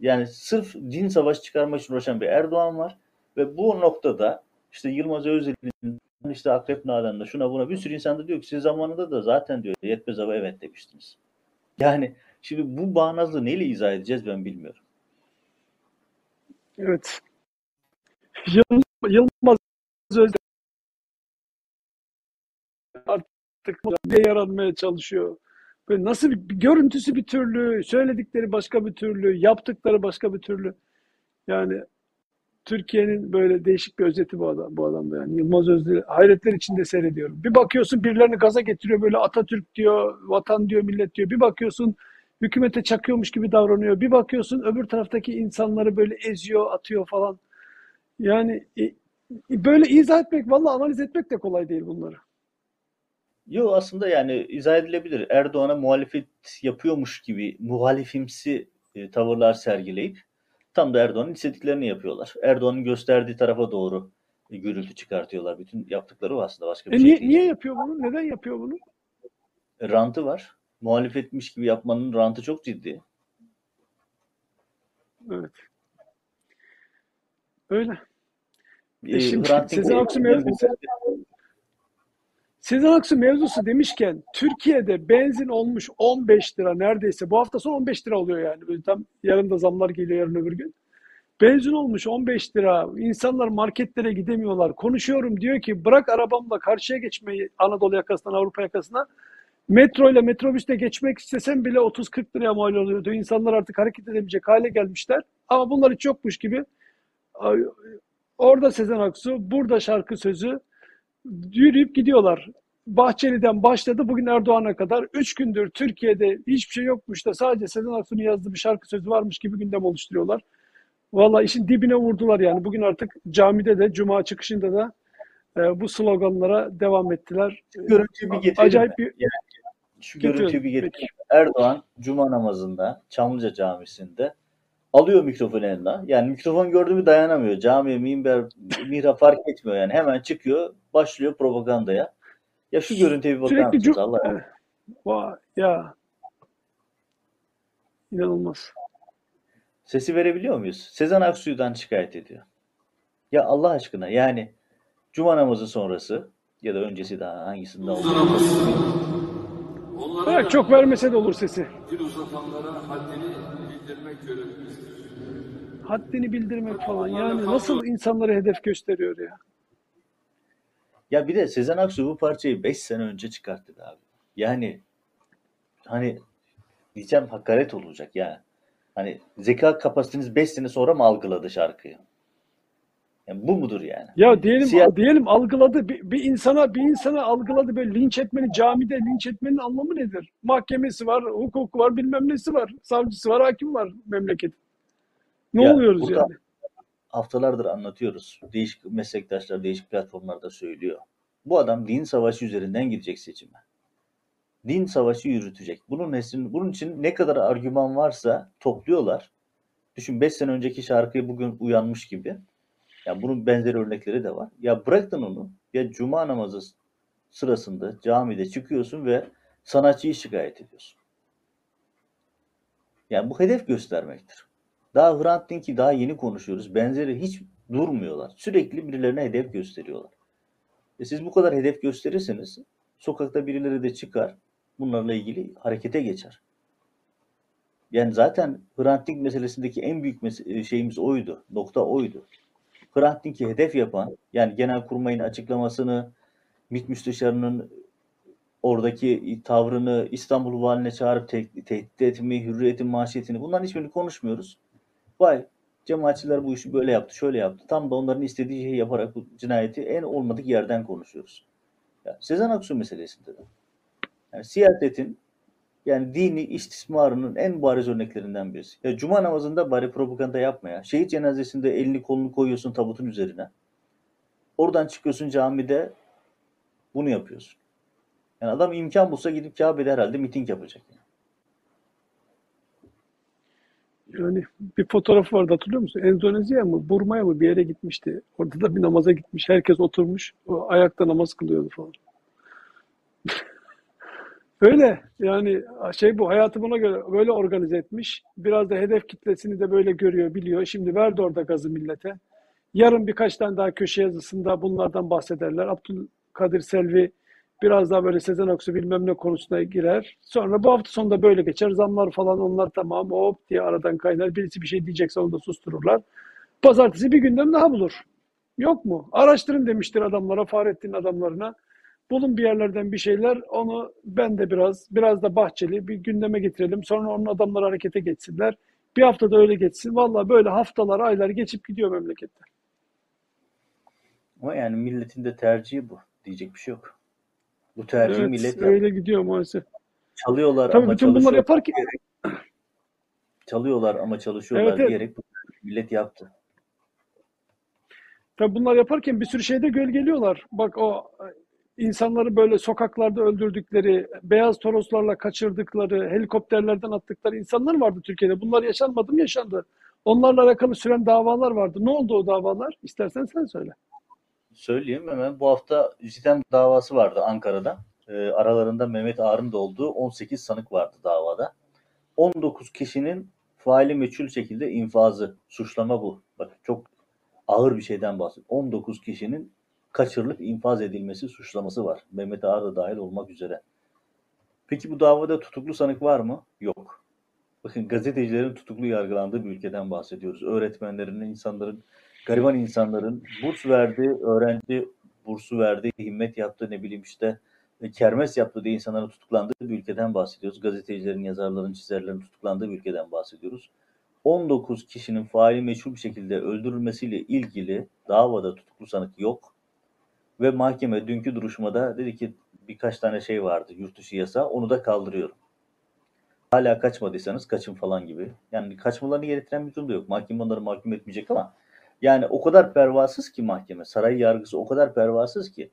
Yani sırf din savaşı çıkarmak için uğraşan bir Erdoğan var. Ve bu noktada işte Yılmaz Özel'in işte Akrep Nalan'da şuna buna bir sürü insan da diyor ki siz zamanında da zaten diyor yetmez ama evet demiştiniz. Yani şimdi bu bağnazlığı neyle izah edeceğiz ben bilmiyorum. Evet. Yıl- Yılmaz Özdemir artık yaranmaya çalışıyor. Böyle nasıl bir, görüntüsü bir türlü, söyledikleri başka bir türlü, yaptıkları başka bir türlü. Yani Türkiye'nin böyle değişik bir özeti bu adam bu adamda yani. Yılmaz Özdemir hayretler içinde seyrediyorum. Bir bakıyorsun birilerini gaza getiriyor böyle Atatürk diyor, vatan diyor, millet diyor. Bir bakıyorsun hükümete çakıyormuş gibi davranıyor. Bir bakıyorsun öbür taraftaki insanları böyle eziyor, atıyor falan. Yani e, böyle izah etmek, vallahi analiz etmek de kolay değil bunları. Yo aslında yani izah edilebilir. Erdoğan'a muhalefet yapıyormuş gibi muhalifimsi e, tavırlar sergileyip tam da Erdoğan'ın istediklerini yapıyorlar. Erdoğan'ın gösterdiği tarafa doğru e, gürültü çıkartıyorlar. Bütün yaptıkları aslında başka bir E şey niye, değil. niye yapıyor bunu? Neden yapıyor bunu? E, Rantı var. Muhalefetmiş gibi yapmanın rantı çok ciddi. Evet. Öyle. E, E şimdi Hrant Dink Sezen Aksu mevzusu, Sezen Aksu mevzusu demişken Türkiye'de benzin olmuş 15 lira neredeyse. Bu hafta sonu 15 lira oluyor yani. Böyle tam yarın da zamlar geliyor yarın öbür gün. Benzin olmuş 15 lira. İnsanlar marketlere gidemiyorlar. Konuşuyorum diyor ki bırak arabamla karşıya geçmeyi Anadolu yakasından Avrupa yakasına. Metro ile metrobüsle geçmek istesem bile 30-40 liraya mal oluyordu. İnsanlar artık hareket edemeyecek hale gelmişler. Ama bunlar hiç yokmuş gibi. Orada Sezen Aksu, burada şarkı sözü yürüyüp gidiyorlar. Bahçeli'den başladı bugün Erdoğan'a kadar. Üç gündür Türkiye'de hiçbir şey yokmuş da sadece Sezen Aksu'nun yazdığı bir şarkı sözü varmış gibi gündem oluşturuyorlar. Vallahi işin dibine vurdular yani. Bugün artık camide de, cuma çıkışında da e, bu sloganlara devam ettiler. Şu görüntüyü bir getirelim Acayip bir Yani şu görüntüyü bir getiriyorum. getirelim. Erdoğan Cuma namazında Çamlıca Camisi'nde alıyor mikrofonu eline. Yani mikrofon gördü mü dayanamıyor. Camiye, minber, mihrap fark etmiyor yani. Hemen çıkıyor, başlıyor propagandaya. Ya şu görüntüye bir bakar Sürekli mısınız Allah aşkına? Vay ya. İnanılmaz. Sesi verebiliyor muyuz? Sezen Aksu'dan şikayet ediyor. Ya Allah aşkına yani Cuma namazı sonrası ya da öncesi daha hangisinde oldu? Onlara çok vermese de olur sesi. dil uzatanlara haddini bildirmek görevimizdir. Haddini bildirmek falan. Yani nasıl insanları hedef gösteriyor ya. Ya bir de Sezen Aksu bu parçayı 5 sene önce çıkarttı abi. Yani hani diyeceğim hakaret olacak ya. Hani zeka kapasiteniz 5 sene sonra mı algıladı şarkıyı? Yani bu mudur yani? Ya diyelim Siyah- diyelim algıladı bir, bir insana bir insana algıladı böyle linç etmeni camide linç etmenin anlamı nedir? Mahkemesi var, hukuku var, bilmem nesi var, savcısı var, hakim var memleket. Ne Ya oluyoruz yani? haftalardır anlatıyoruz. Değişik meslektaşlar değişik platformlarda söylüyor. Bu adam din savaşı üzerinden gidecek seçime. Din savaşı yürütecek. Bunun için, bunun için ne kadar argüman varsa topluyorlar. Düşün 5 sene önceki şarkıyı bugün uyanmış gibi. Ya bunun benzeri örnekleri de var. Ya bırakın onu. Ya cuma namazı sırasında camide çıkıyorsun ve sanatçıyı şikayet ediyorsun. Yani bu hedef göstermektir. Daha Hrant Dink'i daha yeni konuşuyoruz. Benzeri hiç durmuyorlar. Sürekli birilerine hedef gösteriyorlar. E siz bu kadar hedef gösterirseniz sokakta birileri de çıkar bunlarla ilgili harekete geçer. Yani zaten Hrant Dink meselesindeki en büyük mes- şeyimiz oydu. Nokta oydu. Hrant hedef yapan, yani Genelkurmay'ın açıklamasını, MİT Müsteşarı'nın oradaki tavrını, İstanbul Valiliğine çağırıp te- tehdit etmeyi, hürriyetin manşetini bunların hiçbirini konuşmuyoruz. Vay cemaatçiler bu işi böyle yaptı, şöyle yaptı. Tam da onların istediği şeyi yaparak bu cinayeti en olmadık yerden konuşuyoruz. Ya, Sezen Aksu meselesinde de. Yani siyasetin yani dini istismarının en bariz örneklerinden birisi. Ya cuma namazında bari propaganda yapma ya. Şehit cenazesinde elini kolunu koyuyorsun tabutun üzerine. Oradan çıkıyorsun camide bunu yapıyorsun. Yani adam imkan bulsa gidip Kabe'de herhalde miting yapacak. Yani. Yani bir fotoğraf vardı hatırlıyor musun? Endonezya mı, Burma'ya mı bir yere gitmişti. Orada da bir namaza gitmiş. Herkes oturmuş. Ayakta namaz kılıyordu falan. Öyle yani şey bu hayatı buna göre böyle organize etmiş. Biraz da hedef kitlesini de böyle görüyor, biliyor. Şimdi verdi orada gazı millete. Yarın birkaç tane daha köşe yazısında bunlardan bahsederler. Abdülkadir Selvi biraz daha böyle Sezen Aksu bilmem ne konusuna girer. Sonra bu hafta sonunda böyle geçer. Zamlar falan onlar tamam hop diye aradan kaynar. Birisi bir şey diyecekse onu da sustururlar. Pazartesi bir gündem daha bulur. Yok mu? Araştırın demiştir adamlara, Fahrettin adamlarına. Bulun bir yerlerden bir şeyler. Onu ben de biraz, biraz da Bahçeli bir gündeme getirelim. Sonra onun adamları harekete geçsinler. Bir haftada öyle geçsin. Vallahi böyle haftalar, aylar geçip gidiyor memlekette. Ama yani milletin de tercihi bu. Diyecek bir şey yok. Bu tercihi Evet, millet öyle yaptı. gidiyor maalesef. Çalıyorlar Tabii ama bütün çalışıyorlar yaparken diyerek, çalıyorlar ama çalışıyorlar Evet, evet. diyerek millet yaptı. Tabii bunlar yaparken bir sürü şeyde gölgeliyorlar. Bak o insanları böyle sokaklarda öldürdükleri, beyaz toroslarla kaçırdıkları, helikopterlerden attıkları insanlar vardı Türkiye'de. Bunlar yaşanmadı mı? Yaşandı. Onlarla alakalı süren davalar vardı. Ne oldu o davalar? İstersen sen söyle. Söyleyeyim hemen bu hafta JITEM davası vardı Ankara'da. Ee, aralarında Mehmet Ağar'ın da olduğu 18 sanık vardı davada. 19 kişinin faili meçhul şekilde infazı, suçlama bu. Bak çok ağır bir şeyden bahsediyorum. 19 kişinin kaçırılıp infaz edilmesi suçlaması var. Mehmet Ağar da dahil olmak üzere. Peki bu davada tutuklu sanık var mı? Yok. Bakın gazetecilerin tutuklu yargılandığı bir ülkeden bahsediyoruz. Öğretmenlerin, insanların, gariban insanların burs verdiği, öğrenci bursu verdiği, himmet yaptığı ne bileyim işte e, kermes yaptığı diye insanların tutuklandığı bir ülkeden bahsediyoruz. Gazetecilerin, yazarların, çizerlerin tutuklandığı bir ülkeden bahsediyoruz. 19 kişinin faili meçhul bir şekilde öldürülmesiyle ilgili davada tutuklu sanık yok. Ve mahkeme dünkü duruşmada dedi ki birkaç tane şey vardı yurt dışı yasa onu da kaldırıyorum. Hala kaçmadıysanız kaçın falan gibi. Yani kaçmalarını gerektiren bir durum da yok. Mahkeme onları mahkum etmeyecek ama yani o kadar pervasız ki mahkeme, saray yargısı o kadar pervasız ki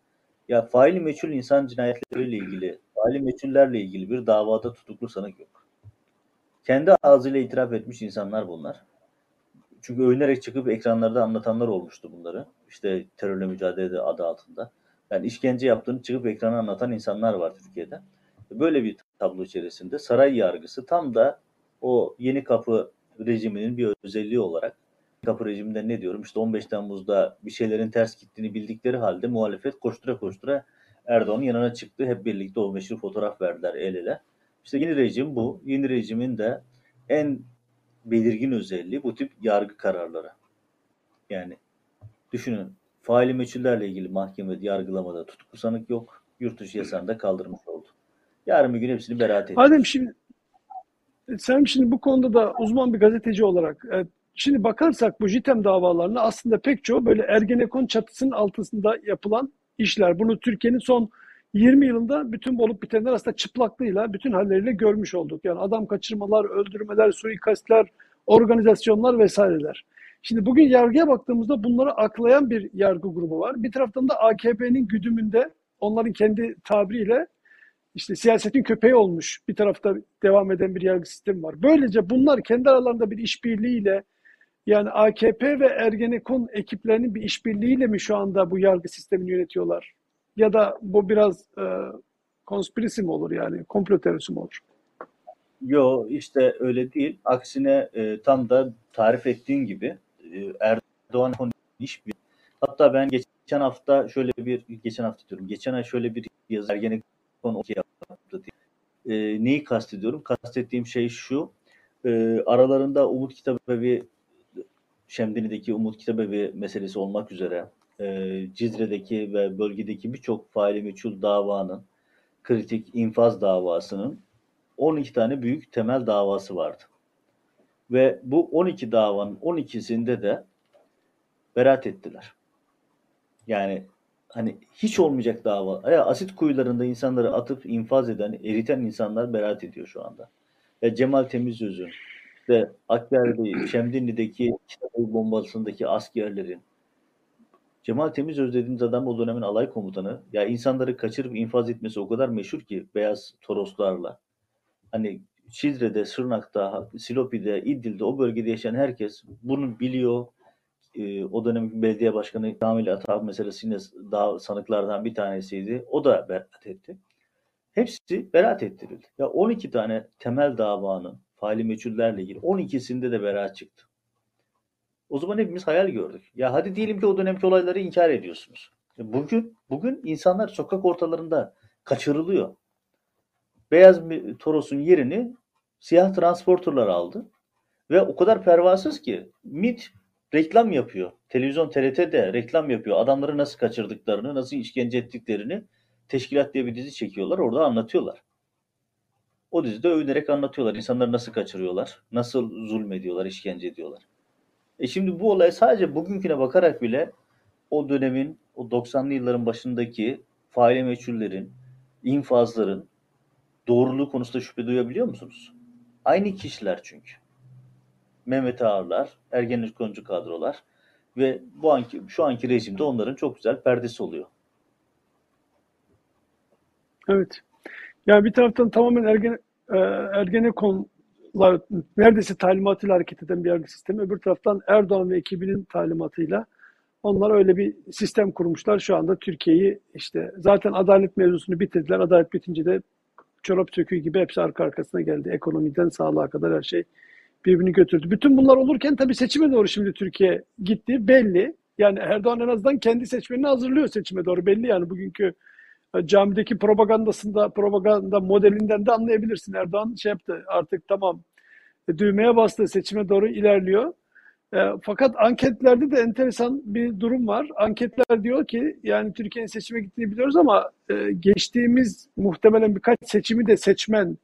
ya faili meçhul insan cinayetleriyle ilgili, faili meçhullerle ilgili bir davada tutuklu sanık yok. Kendi ağzıyla itiraf etmiş insanlar bunlar. Çünkü övünerek çıkıp ekranlarda anlatanlar olmuştu bunları. İşte terörle mücadele adı altında. Yani işkence yaptığını çıkıp ekrana anlatan insanlar var Türkiye'de. Böyle bir tablo içerisinde saray yargısı tam da o yeni kapı rejiminin bir özelliği olarak kapı rejiminde ne diyorum işte 15 Temmuz'da bir şeylerin ters gittiğini bildikleri halde muhalefet koştura koştura Erdoğan'ın yanına çıktı. Hep birlikte o meşhur fotoğraf verdiler el ele. İşte yeni rejim bu. Yeni rejimin de en belirgin özelliği bu tip yargı kararları. Yani düşünün faili meçhullerle ilgili mahkemede yargılamada tutuklu sanık yok. Yurt dışı yasağını da kaldırmış oldu. Yarın bir gün hepsini beraat edeceğiz. Adem şimdi sen şimdi bu konuda da uzman bir gazeteci olarak e, şimdi bakarsak bu JITEM davalarına aslında pek çoğu böyle Ergenekon çatısının altında yapılan işler. Bunu Türkiye'nin son 20 yılında bütün olup bitenler aslında çıplaklığıyla, bütün halleriyle görmüş olduk. Yani adam kaçırmalar, öldürmeler, suikastler, organizasyonlar vesaireler. Şimdi bugün yargıya baktığımızda bunları aklayan bir yargı grubu var. Bir taraftan da AKP'nin güdümünde onların kendi tabiriyle işte siyasetin köpeği olmuş bir tarafta devam eden bir yargı sistemi var. Böylece bunlar kendi aralarında bir işbirliğiyle yani AKP ve Ergenekon ekiplerinin bir işbirliğiyle mi şu anda bu yargı sistemini yönetiyorlar? Ya da bu biraz e, konspirisi mi olur yani komplo teorisi mi olur? Yo işte öyle değil. Aksine e, tam da tarif ettiğin gibi Erdoğan iş bir. Hatta ben geçen hafta şöyle bir geçen hafta diyorum. Geçen ay şöyle bir yazı Ergenekon okey yaptı diye. E, neyi kastediyorum? Kastettiğim şey şu. Ee, aralarında Umut Kitabevi, Şemdinli'deki Umut Kitabevi meselesi olmak üzere e, Cizre'deki ve bölgedeki birçok faili meçhul davanın, kritik infaz davasının 12 tane büyük temel davası vardı. Ve bu 12 davanın 12'sinde de beraat ettiler. Yani hani hiç olmayacak dava. Ya asit kuyularında insanları atıp infaz eden, eriten insanlar beraat ediyor şu anda. Ya Cemal Temizöz'ün ve Hakkari'de, Şemdinli'deki Kitabevi bombasındaki askerlerin Cemal Temizöz dediğimiz adam o dönemin alay komutanı. Ya insanları kaçırıp infaz etmesi o kadar meşhur ki beyaz toroslarla. Hani Şizre'de, Sırnak'ta, Silopi'de, İdil'de o bölgede yaşayan herkes bunu biliyor. Ee, o dönemin belediye başkanı Kamil Atab meselesi yine daha sanıklardan bir tanesiydi. O da beraat etti. Hepsi beraat ettirildi. Ya 12 tane temel davanın faili meçhullerle ilgili 12'sinde de beraat çıktı. O zaman hepimiz hayal gördük. Ya hadi diyelim ki o dönemki olayları inkar ediyorsunuz. Bugün bugün insanlar sokak ortalarında kaçırılıyor. Beyaz Toros'un yerini siyah transporterlar aldı. Ve o kadar pervasız ki MIT reklam yapıyor. Televizyon TRT'de reklam yapıyor. Adamları nasıl kaçırdıklarını, nasıl işkence ettiklerini Teşkilat diye bir dizi çekiyorlar. Orada anlatıyorlar. O dizide övünerek anlatıyorlar. İnsanları nasıl kaçırıyorlar, nasıl zulmediyorlar, işkence ediyorlar. E şimdi bu olay sadece bugünküne bakarak bile o dönemin, o 90'lı yılların başındaki faile meçhullerin, infazların doğruluğu konusunda şüphe duyabiliyor musunuz? Aynı kişiler çünkü. Mehmet Ağarlar, Ergenekoncu kadrolar ve bu anki, şu anki rejimde onların çok güzel perdesi oluyor. Evet. Yani bir taraftan tamamen Ergene, e, Ergenekon'la neredeyse talimatıyla hareket eden bir yargı sistemi. Öbür taraftan Erdoğan ve ekibinin talimatıyla onlar öyle bir sistem kurmuşlar. Şu anda Türkiye'yi işte zaten adalet mevzusunu bitirdiler. Adalet bitince de çorap söküğü gibi hepsi arka arkasına geldi. Ekonomiden sağlığa kadar her şey birbirini götürdü. Bütün bunlar olurken tabii seçime doğru şimdi Türkiye gitti belli. Yani Erdoğan en azından kendi seçmenini hazırlıyor seçime doğru belli yani bugünkü e, camideki propagandasında propaganda modelinden de anlayabilirsin. Erdoğan şey yaptı artık tamam e, düğmeye bastı seçime doğru ilerliyor. E, fakat anketlerde de enteresan bir durum var. Anketler diyor ki yani Türkiye'nin seçime gittiğini biliyoruz ama e, geçtiğimiz muhtemelen birkaç seçimi de seçmen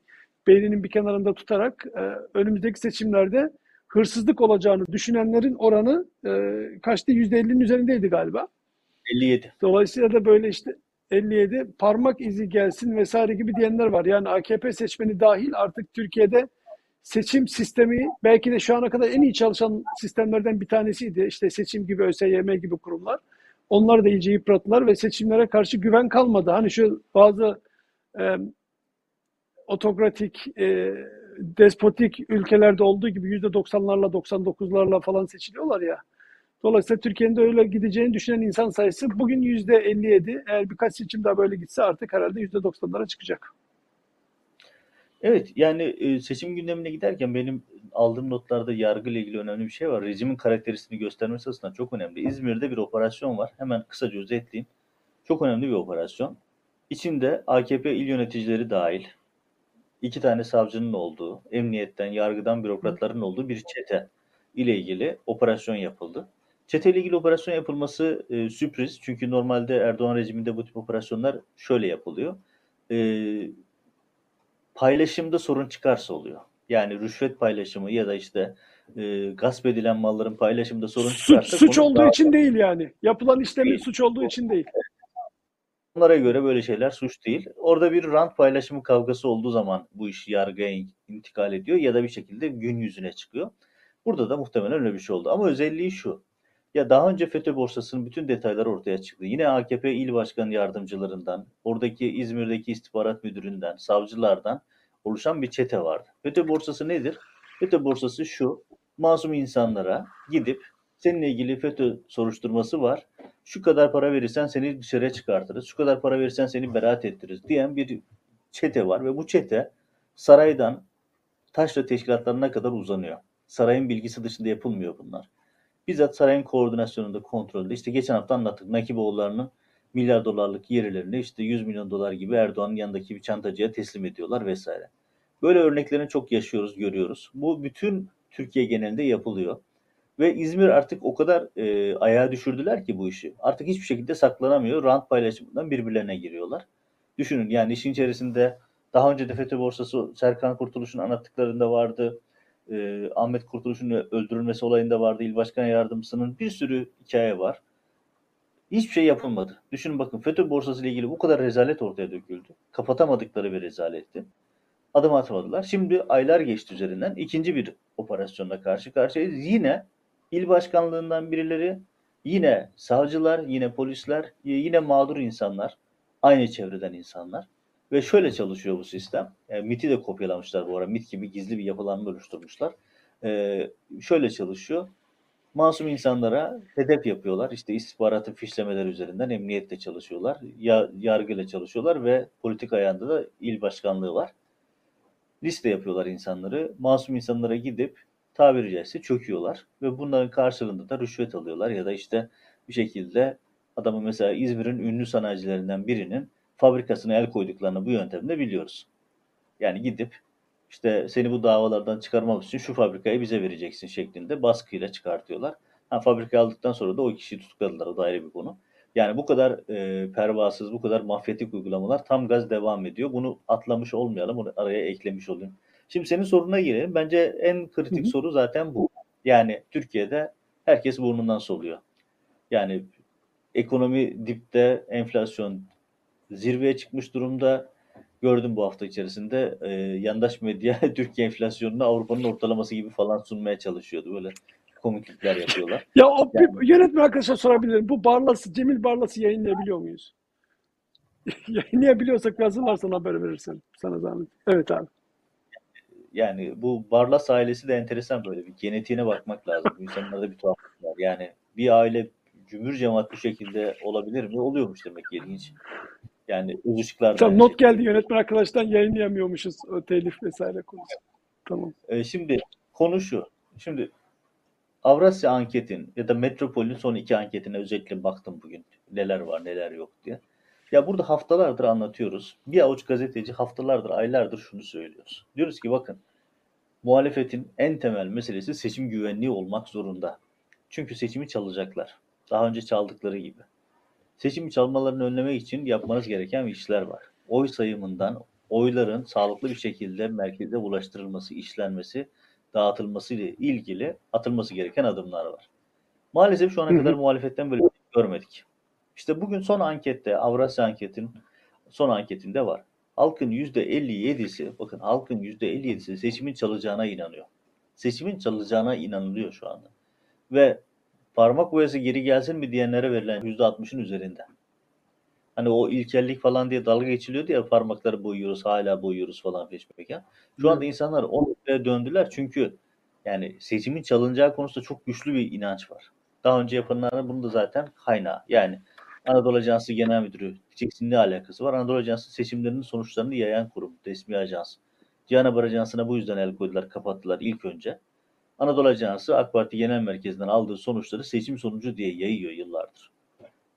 beyninin bir kenarında tutarak e, önümüzdeki seçimlerde hırsızlık olacağını düşünenlerin oranı e, kaçtı? %50'nin üzerindeydi galiba. 57. Dolayısıyla da böyle işte 57 parmak izi gelsin vesaire gibi diyenler var. Yani AKP seçmeni dahil artık Türkiye'de seçim sistemi belki de şu ana kadar en iyi çalışan sistemlerden bir tanesiydi. İşte seçim gibi ÖSYM gibi kurumlar. Onlar da iyice yıprattılar ve seçimlere karşı güven kalmadı. Hani şu bazı e, otokratik, e, despotik ülkelerde olduğu gibi %90'larla 99'larla falan seçiliyorlar ya. Dolayısıyla Türkiye'nin de öyle gideceğini düşünen insan sayısı bugün %57. Eğer birkaç seçim daha böyle gitse artık herhalde %90'lara çıkacak. Evet yani e, seçim gündemine giderken benim aldığım notlarda yargı ile ilgili önemli bir şey var. Rejimin karakterisini göstermesi açısından çok önemli. İzmir'de bir operasyon var. Hemen kısaca özetleyeyim. Çok önemli bir operasyon. İçinde AKP il yöneticileri dahil, iki tane savcının olduğu, emniyetten, yargıdan bürokratların olduğu bir çete ile ilgili operasyon yapıldı. Çete ile ilgili operasyon yapılması e, sürpriz. Çünkü normalde Erdoğan rejiminde bu tip operasyonlar şöyle yapılıyor. E, paylaşımda sorun çıkarsa oluyor. Yani rüşvet paylaşımı ya da işte e, gasp edilen malların paylaşımında sorun Suç, çıkarsa suç olduğu daha- için değil yani. Yapılan işlemin Değil. suç olduğu için değil. Onlara göre böyle şeyler suç değil. Orada bir rant paylaşımı kavgası olduğu zaman bu iş yargıya in- intikal ediyor ya da bir şekilde gün yüzüne çıkıyor. Burada da muhtemelen öyle bir şey oldu. Ama özelliği şu. Ya daha önce FETÖ borsasının bütün detayları ortaya çıktı. Yine AKP il başkan yardımcılarından, oradaki İzmir'deki istihbarat müdüründen, savcılardan oluşan bir çete vardı. FETÖ borsası nedir? FETÖ borsası şu. Masum insanlara gidip seninle ilgili FETÖ soruşturması var. Şu kadar para verirsen seni dışarıya çıkartırız. Şu kadar para verirsen seni beraat ettiririz diyen bir çete var ve bu çete saraydan taşra teşkilatlarına kadar uzanıyor. Sarayın bilgisi dışında yapılmıyor bunlar. Bizzat sarayın koordinasyonunda, kontrolünde. İşte geçen hafta anlattık. Nakiboğullarının milyar dolarlık yerlerini işte 100 milyon dolar gibi Erdoğan'ın yanındaki bir çantacıya teslim ediyorlar vesaire. Böyle örneklerini çok yaşıyoruz, görüyoruz. Bu bütün Türkiye genelinde yapılıyor. Ve İzmir artık o kadar e, ayağa düşürdüler ki bu işi. Artık hiçbir şekilde saklanamıyor. Rant paylaşımından birbirlerine giriyorlar. Düşünün yani işin içerisinde daha önce de FETÖ borsası Serkan Kurtuluş'un anlattıklarında vardı. E, Ahmet Kurtuluş'un öldürülmesi olayında vardı. İl Başkan Yardımcısının bir sürü hikaye var. Hiçbir şey yapılmadı. Düşünün bakın FETÖ borsası ile ilgili bu kadar rezalet ortaya döküldü. Kapatamadıkları bir rezaletti. Adım atmadılar. Şimdi aylar geçti üzerinden. ikinci bir operasyonla karşı karşıyayız. Yine il başkanlığından birileri, yine savcılar, yine polisler, yine mağdur insanlar, aynı çevreden insanlar. Ve şöyle çalışıyor bu sistem. E, MIT'i de kopyalamışlar bu ara. MIT gibi gizli bir yapılanma oluşturmuşlar. E, şöyle çalışıyor. Masum insanlara hedef yapıyorlar. İşte istihbaratın fişlemeler üzerinden emniyette çalışıyorlar. Ya, yargıyla çalışıyorlar ve politik ayağında da il başkanlığı var. Liste yapıyorlar insanları. Masum insanlara gidip tabiri caizse çöküyorlar. Ve bunların karşılığında da rüşvet alıyorlar ya da işte bir şekilde adamı mesela İzmir'in ünlü sanayicilerinden birinin fabrikasına el koyduklarını bu yöntemde biliyoruz. Yani gidip işte seni bu davalardan çıkarmamız için şu fabrikayı bize vereceksin şeklinde baskıyla çıkartıyorlar. Ha, fabrikayı aldıktan sonra da o kişiyi tutukladılar. O da ayrı bir konu. Yani bu kadar e, pervasız, bu kadar mafyatik uygulamalar tam gaz devam ediyor. Bunu atlamış olmayalım, bunu araya eklemiş olayım. Şimdi senin soruna girelim. Bence en kritik Hı hı. soru zaten bu. Yani Türkiye'de herkes burnundan soluyor. Yani ekonomi dipte, enflasyon zirveye çıkmış durumda. Gördüm bu hafta içerisinde e, yandaş medya Türkiye enflasyonunu Avrupa'nın ortalaması gibi falan sunmaya çalışıyordu. Böyle komiklikler yapıyorlar. Ya o bir Yani- yönetmen arkadaşa sorabilirim. Bu Barlas'ı, Cemil Barlas'ı yayınlayabiliyor muyuz? Yayınlayabiliyorsak yazılarsan haber verirsen. Sana zahmet. Evet abi. Yani bu Barlas ailesi de enteresan böyle bir genetiğine bakmak lazım. İnsanlarda bir tuhaflık var. Yani bir aile cümbür cemaat bu şekilde olabilir mi? Oluyormuş demek ki ilginç. Yani da Tamam not geldi yönetmen arkadaştan yayınlayamıyormuşuz o telif vesaire konusu. Tamam. E, şimdi konu şu. Şimdi Avrasya anketin ya da Metropol'ün son iki anketine özellikle baktım bugün. Neler var neler yok diye. Ya burada haftalardır anlatıyoruz. Bir avuç gazeteci haftalardır, aylardır şunu söylüyoruz. Diyoruz ki bakın muhalefetin en temel meselesi seçim güvenliği olmak zorunda. Çünkü seçimi çalacaklar. Daha önce çaldıkları gibi. Seçimi çalmalarını önlemek için yapmanız gereken işler var. Oy sayımından oyların sağlıklı bir şekilde merkeze ulaştırılması, işlenmesi, dağıtılması ile ilgili atılması gereken adımlar var. Maalesef şu ana kadar muhalefetten böyle bir şey görmedik. İşte bugün son ankette, Avrasya anketin son anketinde var. Halkın %57'si, bakın halkın %57'si seçimin çalacağına inanıyor. Seçimin çalacağına inanılıyor şu anda. Ve parmak boyası geri gelsin mi diyenlere verilen %60'ın üzerinde. Hani o ilkellik falan diye dalga geçiliyordu ya parmakları boyuyoruz hala boyuyoruz falan peşmeken. Şu anda insanlar o noktaya döndüler çünkü yani seçimin çalınacağı konusunda çok güçlü bir inanç var. Daha önce yapılanların bunun da zaten kaynağı. Yani Anadolu Ajansı Genel Müdürü diyeceksin ne alakası var? Anadolu Ajansı seçimlerinin sonuçlarını yayan kurum, resmi ajans. Cihan Haber Ajansı'na bu yüzden el koydular, kapattılar ilk önce. Anadolu Ajansı AK Parti Genel Merkezi'nden aldığı sonuçları seçim sonucu diye yayıyor yıllardır.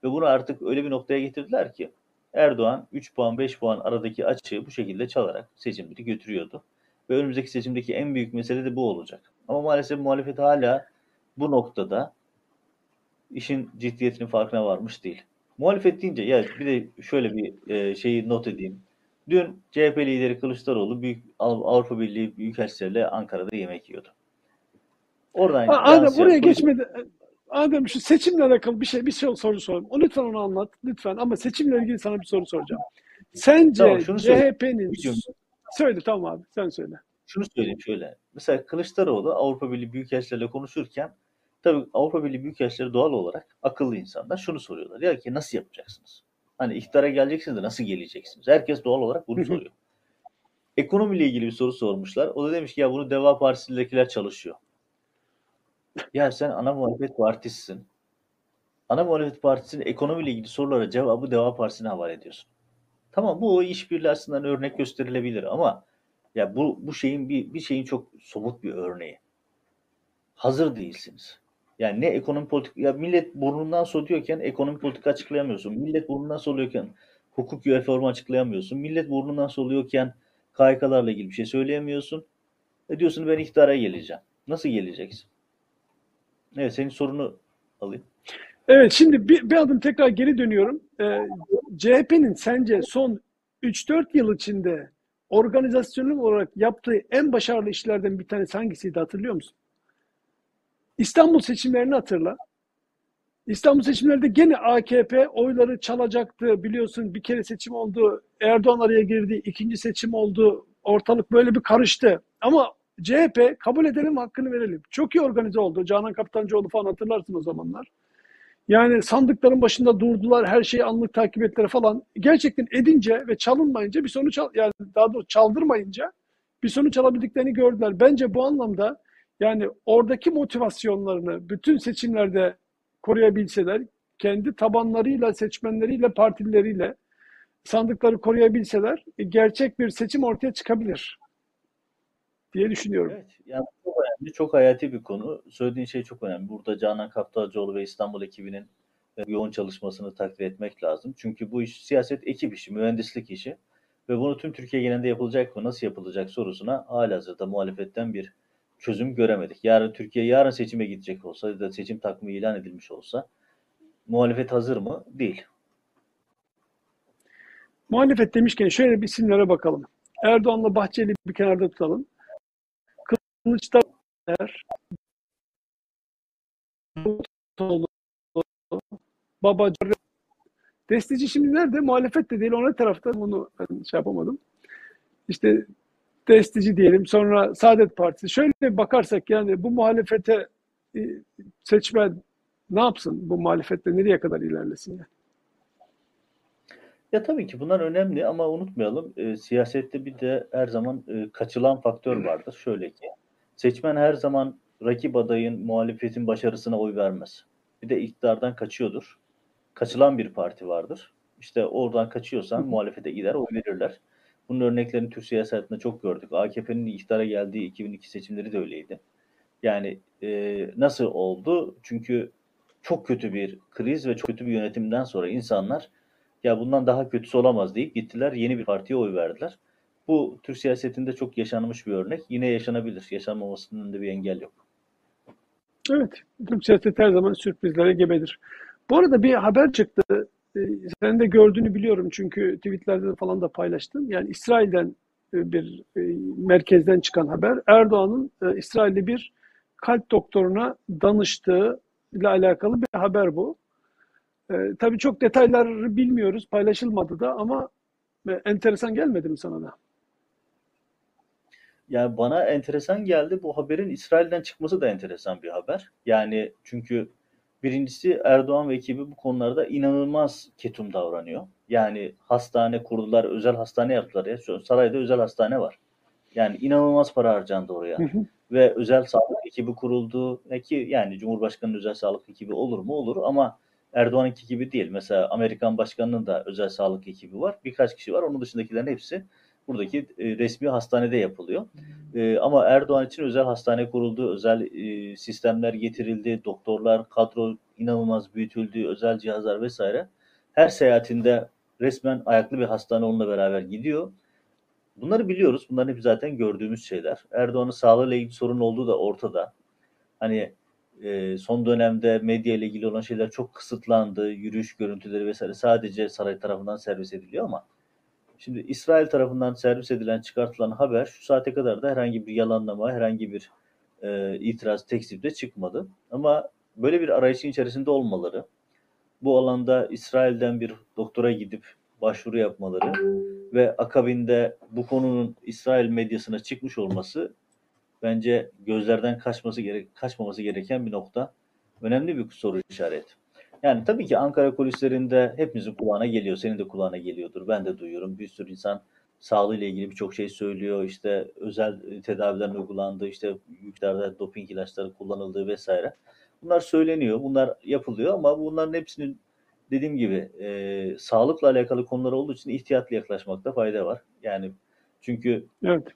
Ve bunu artık öyle bir noktaya getirdiler ki Erdoğan 3 puan 5 puan aradaki açığı bu şekilde çalarak seçimleri götürüyordu. Ve önümüzdeki seçimdeki en büyük mesele de bu olacak. Ama maalesef muhalefet hala bu noktada işin ciddiyetinin farkına varmış değil. Muhalefet deyince ya bir de şöyle bir e, şeyi not edeyim. Dün CHP lideri Kılıçdaroğlu büyük Av- Avrupa Birliği Büyükelçileriyle Ankara'da yemek yiyordu. Oradan Adem buraya geçmedi. Adem şu seçimle alakalı bir şey bir şey soru sorayım. O lütfen onu anlat lütfen ama seçimle ilgili sana bir soru soracağım. Sence Tamam, söyle. CHP'nin söyle tamam abi sen söyle. şunu söyleyeyim şöyle. Mesela Kılıçdaroğlu Avrupa Birliği Büyükelçileriyle konuşurken tabii Avrupa Birliği Büyükelçileri doğal olarak akıllı insanlar şunu soruyorlar. Ya ki nasıl yapacaksınız? Hani iktidara geleceksiniz de nasıl geleceksiniz? Herkes doğal olarak bunu soruyor. Ekonomiyle ilgili bir soru sormuşlar. O da demiş ki ya bunu Deva Partisi'ndekiler çalışıyor. Ya sen ana muhalefet partisisin. Ana muhalefet partisinin ekonomiyle ilgili sorulara cevabı Deva Partisi'ne havale ediyorsun. Tamam bu o işbirliği açısından örnek gösterilebilir ama ya bu bu şeyin bir bir şeyin çok somut bir örneği. Hazır değilsiniz. Yani ne ekonomi politik ya millet burnundan soluyorken ekonomi politika açıklayamıyorsun. Millet burnundan soluyorken hukuk reformu açıklayamıyorsun. Millet burnundan soluyorken KHK'larla ilgili bir şey söyleyemiyorsun. E diyorsun ben iktidara geleceğim. Nasıl geleceksin? Evet senin sorunu alayım. Evet şimdi bir, bir adım tekrar geri dönüyorum. Ee, CHP'nin sence son 3-4 yıl içinde organizasyonel olarak yaptığı en başarılı işlerden bir tanesi hangisiydi hatırlıyor musun? İstanbul seçimlerini hatırla. İstanbul seçimlerinde gene AKP oyları çalacaktı. Biliyorsun bir kere seçim oldu. Erdoğan araya girdi. ikinci seçim oldu. Ortalık böyle bir karıştı. Ama CHP kabul edelim hakkını verelim. Çok iyi organize oldu. Canan Kaptancıoğlu falan hatırlarsın o zamanlar. Yani sandıkların başında durdular, her şeyi anlık takip ettiler falan. Gerçekten edince ve çalınmayınca bir sonuç al- yani daha doğrusu çaldırmayınca bir sonuç alabildiklerini gördüler. Bence bu anlamda yani oradaki motivasyonlarını bütün seçimlerde koruyabilseler, kendi tabanlarıyla, seçmenleriyle, partileriyle sandıkları koruyabilseler e, gerçek bir seçim ortaya çıkabilir diye düşünüyorum. Evet, yani çok önemli, çok hayati bir konu. Söylediğin şey çok önemli. Burada Canan Kaptancıoğlu ve İstanbul ekibinin e, yoğun çalışmasını takdir etmek lazım. Çünkü bu iş siyaset ekip işi, mühendislik işi ve bunu tüm Türkiye genelinde yapılacak mı, nasıl yapılacak sorusuna halihazırda muhalefetten bir çözüm göremedik. Yarın Türkiye yarın seçime gidecek olsa ya da seçim takvimi ilan edilmiş olsa muhalefet hazır mı? Değil. Muhalefet demişken şöyle bir isimlere bakalım. Erdoğan'la Bahçeli bir kenarda tutalım. Kılıçdaroğlu, Davutoğlu, Babacan, Destici şimdi nerede? Muhalefet de değil, ona tarafta bunu ben şey yapamadım. İşte Destici diyelim, sonra Saadet Partisi. Şöyle bakarsak yani bu muhalefete e, seçmen ne yapsın bu muhalefette nereye kadar ilerlesin yani? Ya tabii ki bunlar önemli ama unutmayalım e, siyasette bir de her zaman e, kaçılan faktör vardır. Şöyle ki seçmen her zaman rakip adayın muhalefetin başarısına oy vermez. Bir de iktidardan kaçıyordur. Kaçılan bir parti vardır. İşte oradan kaçıyorsan muhalefete gider oy verirler. Bunun örneklerini Türk siyasetinde çok gördük. AKP'nin iktidara geldiği 2002 seçimleri de öyleydi. Yani e, nasıl oldu? Çünkü çok kötü bir kriz ve çok kötü bir yönetimden sonra insanlar ya bundan daha kötüsü olamaz deyip gittiler yeni bir partiye oy verdiler. Bu Türk siyasetinde çok yaşanmış bir örnek. Yine yaşanabilir. Yaşanmamasının önünde bir engel yok. Evet, Türk siyaseti her zaman sürprizlere gebedir. Bu arada bir haber çıktı. Ee, Sen de gördüğünü biliyorum çünkü tweetlerde falan da paylaştın. Yani İsrail'den e, bir e, merkezden çıkan haber. Erdoğan'ın e, İsrail'de bir kalp doktoruna danıştığı ile alakalı bir haber bu. E, tabii çok detayları bilmiyoruz, paylaşılmadı da ama enteresan gelmedi mi sana da? Yani bana enteresan geldi. Bu haberin İsrail'den çıkması da enteresan bir haber. Yani çünkü birincisi Erdoğan ve ekibi bu konularda inanılmaz ketum davranıyor. Yani hastane kurdular, özel hastane yaptılar. Ya. Sarayda özel hastane var. Yani inanılmaz para harcandı oraya. Hı hı. Ve özel sağlık ekibi kuruldu. Ki yani Cumhurbaşkanı'nın özel sağlık ekibi olur mu? Olur ama Erdoğan'ınki gibi değil. Mesela Amerikan Başkanı'nın da özel sağlık ekibi var. Birkaç kişi var. Onun dışındakilerin hepsi buradaki e, resmi hastanede yapılıyor. E, ama Erdoğan için özel hastane kuruldu, özel e, sistemler getirildi, doktorlar, kadro inanılmaz büyütüldü, özel cihazlar vesaire. Her seyahatinde resmen ayaklı bir hastane onunla beraber gidiyor. Bunları biliyoruz. Bunların hep zaten gördüğümüz şeyler. Erdoğan'ın sağlığıyla ilgili sorun olduğu da ortada. Hani e, son dönemde medya ile ilgili olan şeyler çok kısıtlandı. Yürüyüş görüntüleri vesaire sadece saray tarafından servis ediliyor ama Şimdi İsrail tarafından servis edilen, çıkartılan haber şu saate kadar da herhangi bir yalanlama, herhangi bir e, itiraz, tekzip de çıkmadı. Ama böyle bir arayışın içerisinde olmaları, bu alanda İsrail'den bir doktora gidip başvuru yapmaları ve akabinde bu konunun İsrail medyasına çıkmış olması bence gözlerden kaçması gerek kaçmaması gereken bir nokta. Önemli bir soru işareti. Yani tabii ki Ankara kulislerinde hepimizin kulağına geliyor. Senin de kulağına geliyordur. Ben de duyuyorum. Bir sürü insan sağlığıyla ilgili birçok şey söylüyor. İşte özel tedavilerin uygulandığı, işte miktarda doping ilaçları kullanıldığı vesaire. Bunlar söyleniyor, bunlar yapılıyor ama bunların hepsinin dediğim gibi e, sağlıkla alakalı konular olduğu için ihtiyatlı yaklaşmakta fayda var. Yani çünkü Evet.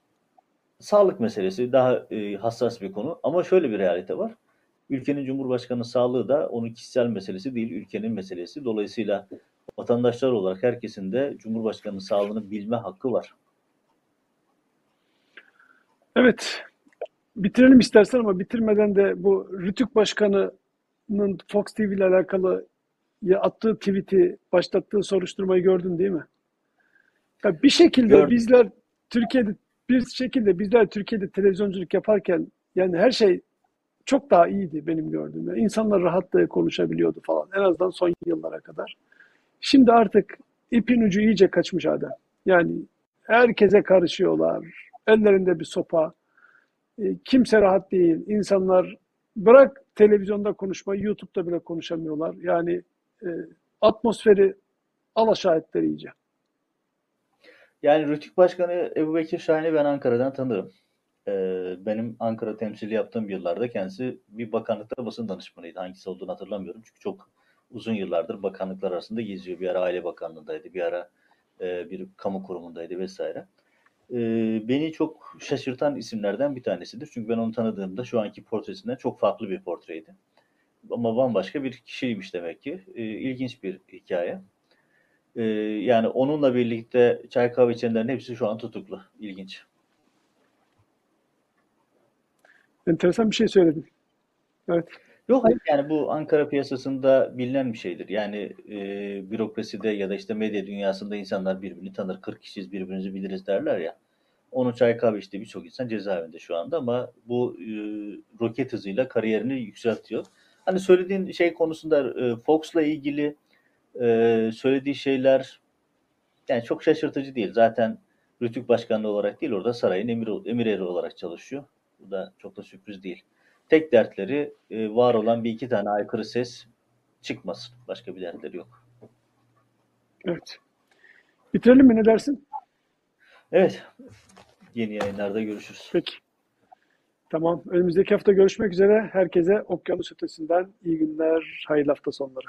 sağlık meselesi daha e, hassas bir konu ama şöyle bir realite var. Ülkenin Cumhurbaşkanı sağlığı da onun kişisel meselesi değil, ülkenin meselesi. Dolayısıyla vatandaşlar olarak herkesin de Cumhurbaşkanı sağlığını bilme hakkı var. Evet. Bitirelim istersen ama bitirmeden de bu Rütük Başkanı'nın Fox TV ile alakalı attığı tweet'i, başlattığı soruşturmayı gördün değil mi? Ya bir şekilde Gördüm. bizler Türkiye'de bir şekilde bizler Türkiye'de televizyonculuk yaparken yani her şey çok daha iyiydi benim gördüğüm. Yani insanlar rahatlıkla konuşabiliyordu falan. En azından son yıllara kadar. Şimdi artık ipin ucu iyice kaçmış Adem. Yani herkese karışıyorlar. Ellerinde bir sopa. E, Kimse rahat değil. İnsanlar bırak televizyonda konuşmayı, YouTube'da bile konuşamıyorlar. Yani e, atmosferi alaşağı ettiler iyice. Yani Rütük Başkanı Ebu Bekir Şahin'i ben Ankara'dan tanırım. Ee, benim Ankara temsili yaptığım yıllarda kendisi bir bakanlıkta basın danışmanıydı. Hangisi olduğunu hatırlamıyorum. Çünkü çok uzun yıllardır bakanlıklar arasında geziyor. Bir ara Aile Bakanlığı'ndaydı, bir ara e, bir kamu kurumundaydı vesaire. Ee, beni çok şaşırtan isimlerden bir tanesidir. Çünkü ben onu tanıdığımda şu anki portresinden çok farklı bir portreydi. Ama bambaşka bir kişiymiş demek ki. Ee, ilginç bir hikaye. Yani onunla birlikte çay kahve içenlerin hepsi şu an tutuklu. İlginç. Enteresan bir şey söyledin. Evet. Yok hayır yani bu Ankara piyasasında bilinen bir şeydir. Yani e, bürokraside ya da işte medya dünyasında insanlar birbirini tanır. 40 kişiyiz birbirimizi biliriz derler ya. Onun çay kahve içtiği birçok insan cezaevinde şu anda ama bu e, roket hızıyla kariyerini yükseltiyor. Hani söylediğin şey konusunda e, Fox'la ilgili e, söylediği şeyler yani çok şaşırtıcı değil. Zaten Rütük Başkanlığı olarak değil orada sarayın emir, emir eri olarak çalışıyor. Bu da çok da sürpriz değil. Tek dertleri e, var olan bir iki tane aykırı ses çıkmasın. Başka bir dertleri yok. Evet. Bitirelim mi ne dersin? Evet. Yeni yayınlarda görüşürüz. Peki. Tamam. Önümüzdeki hafta görüşmek üzere. Herkese okyanus ötesinden iyi günler, hayırlı hafta sonları.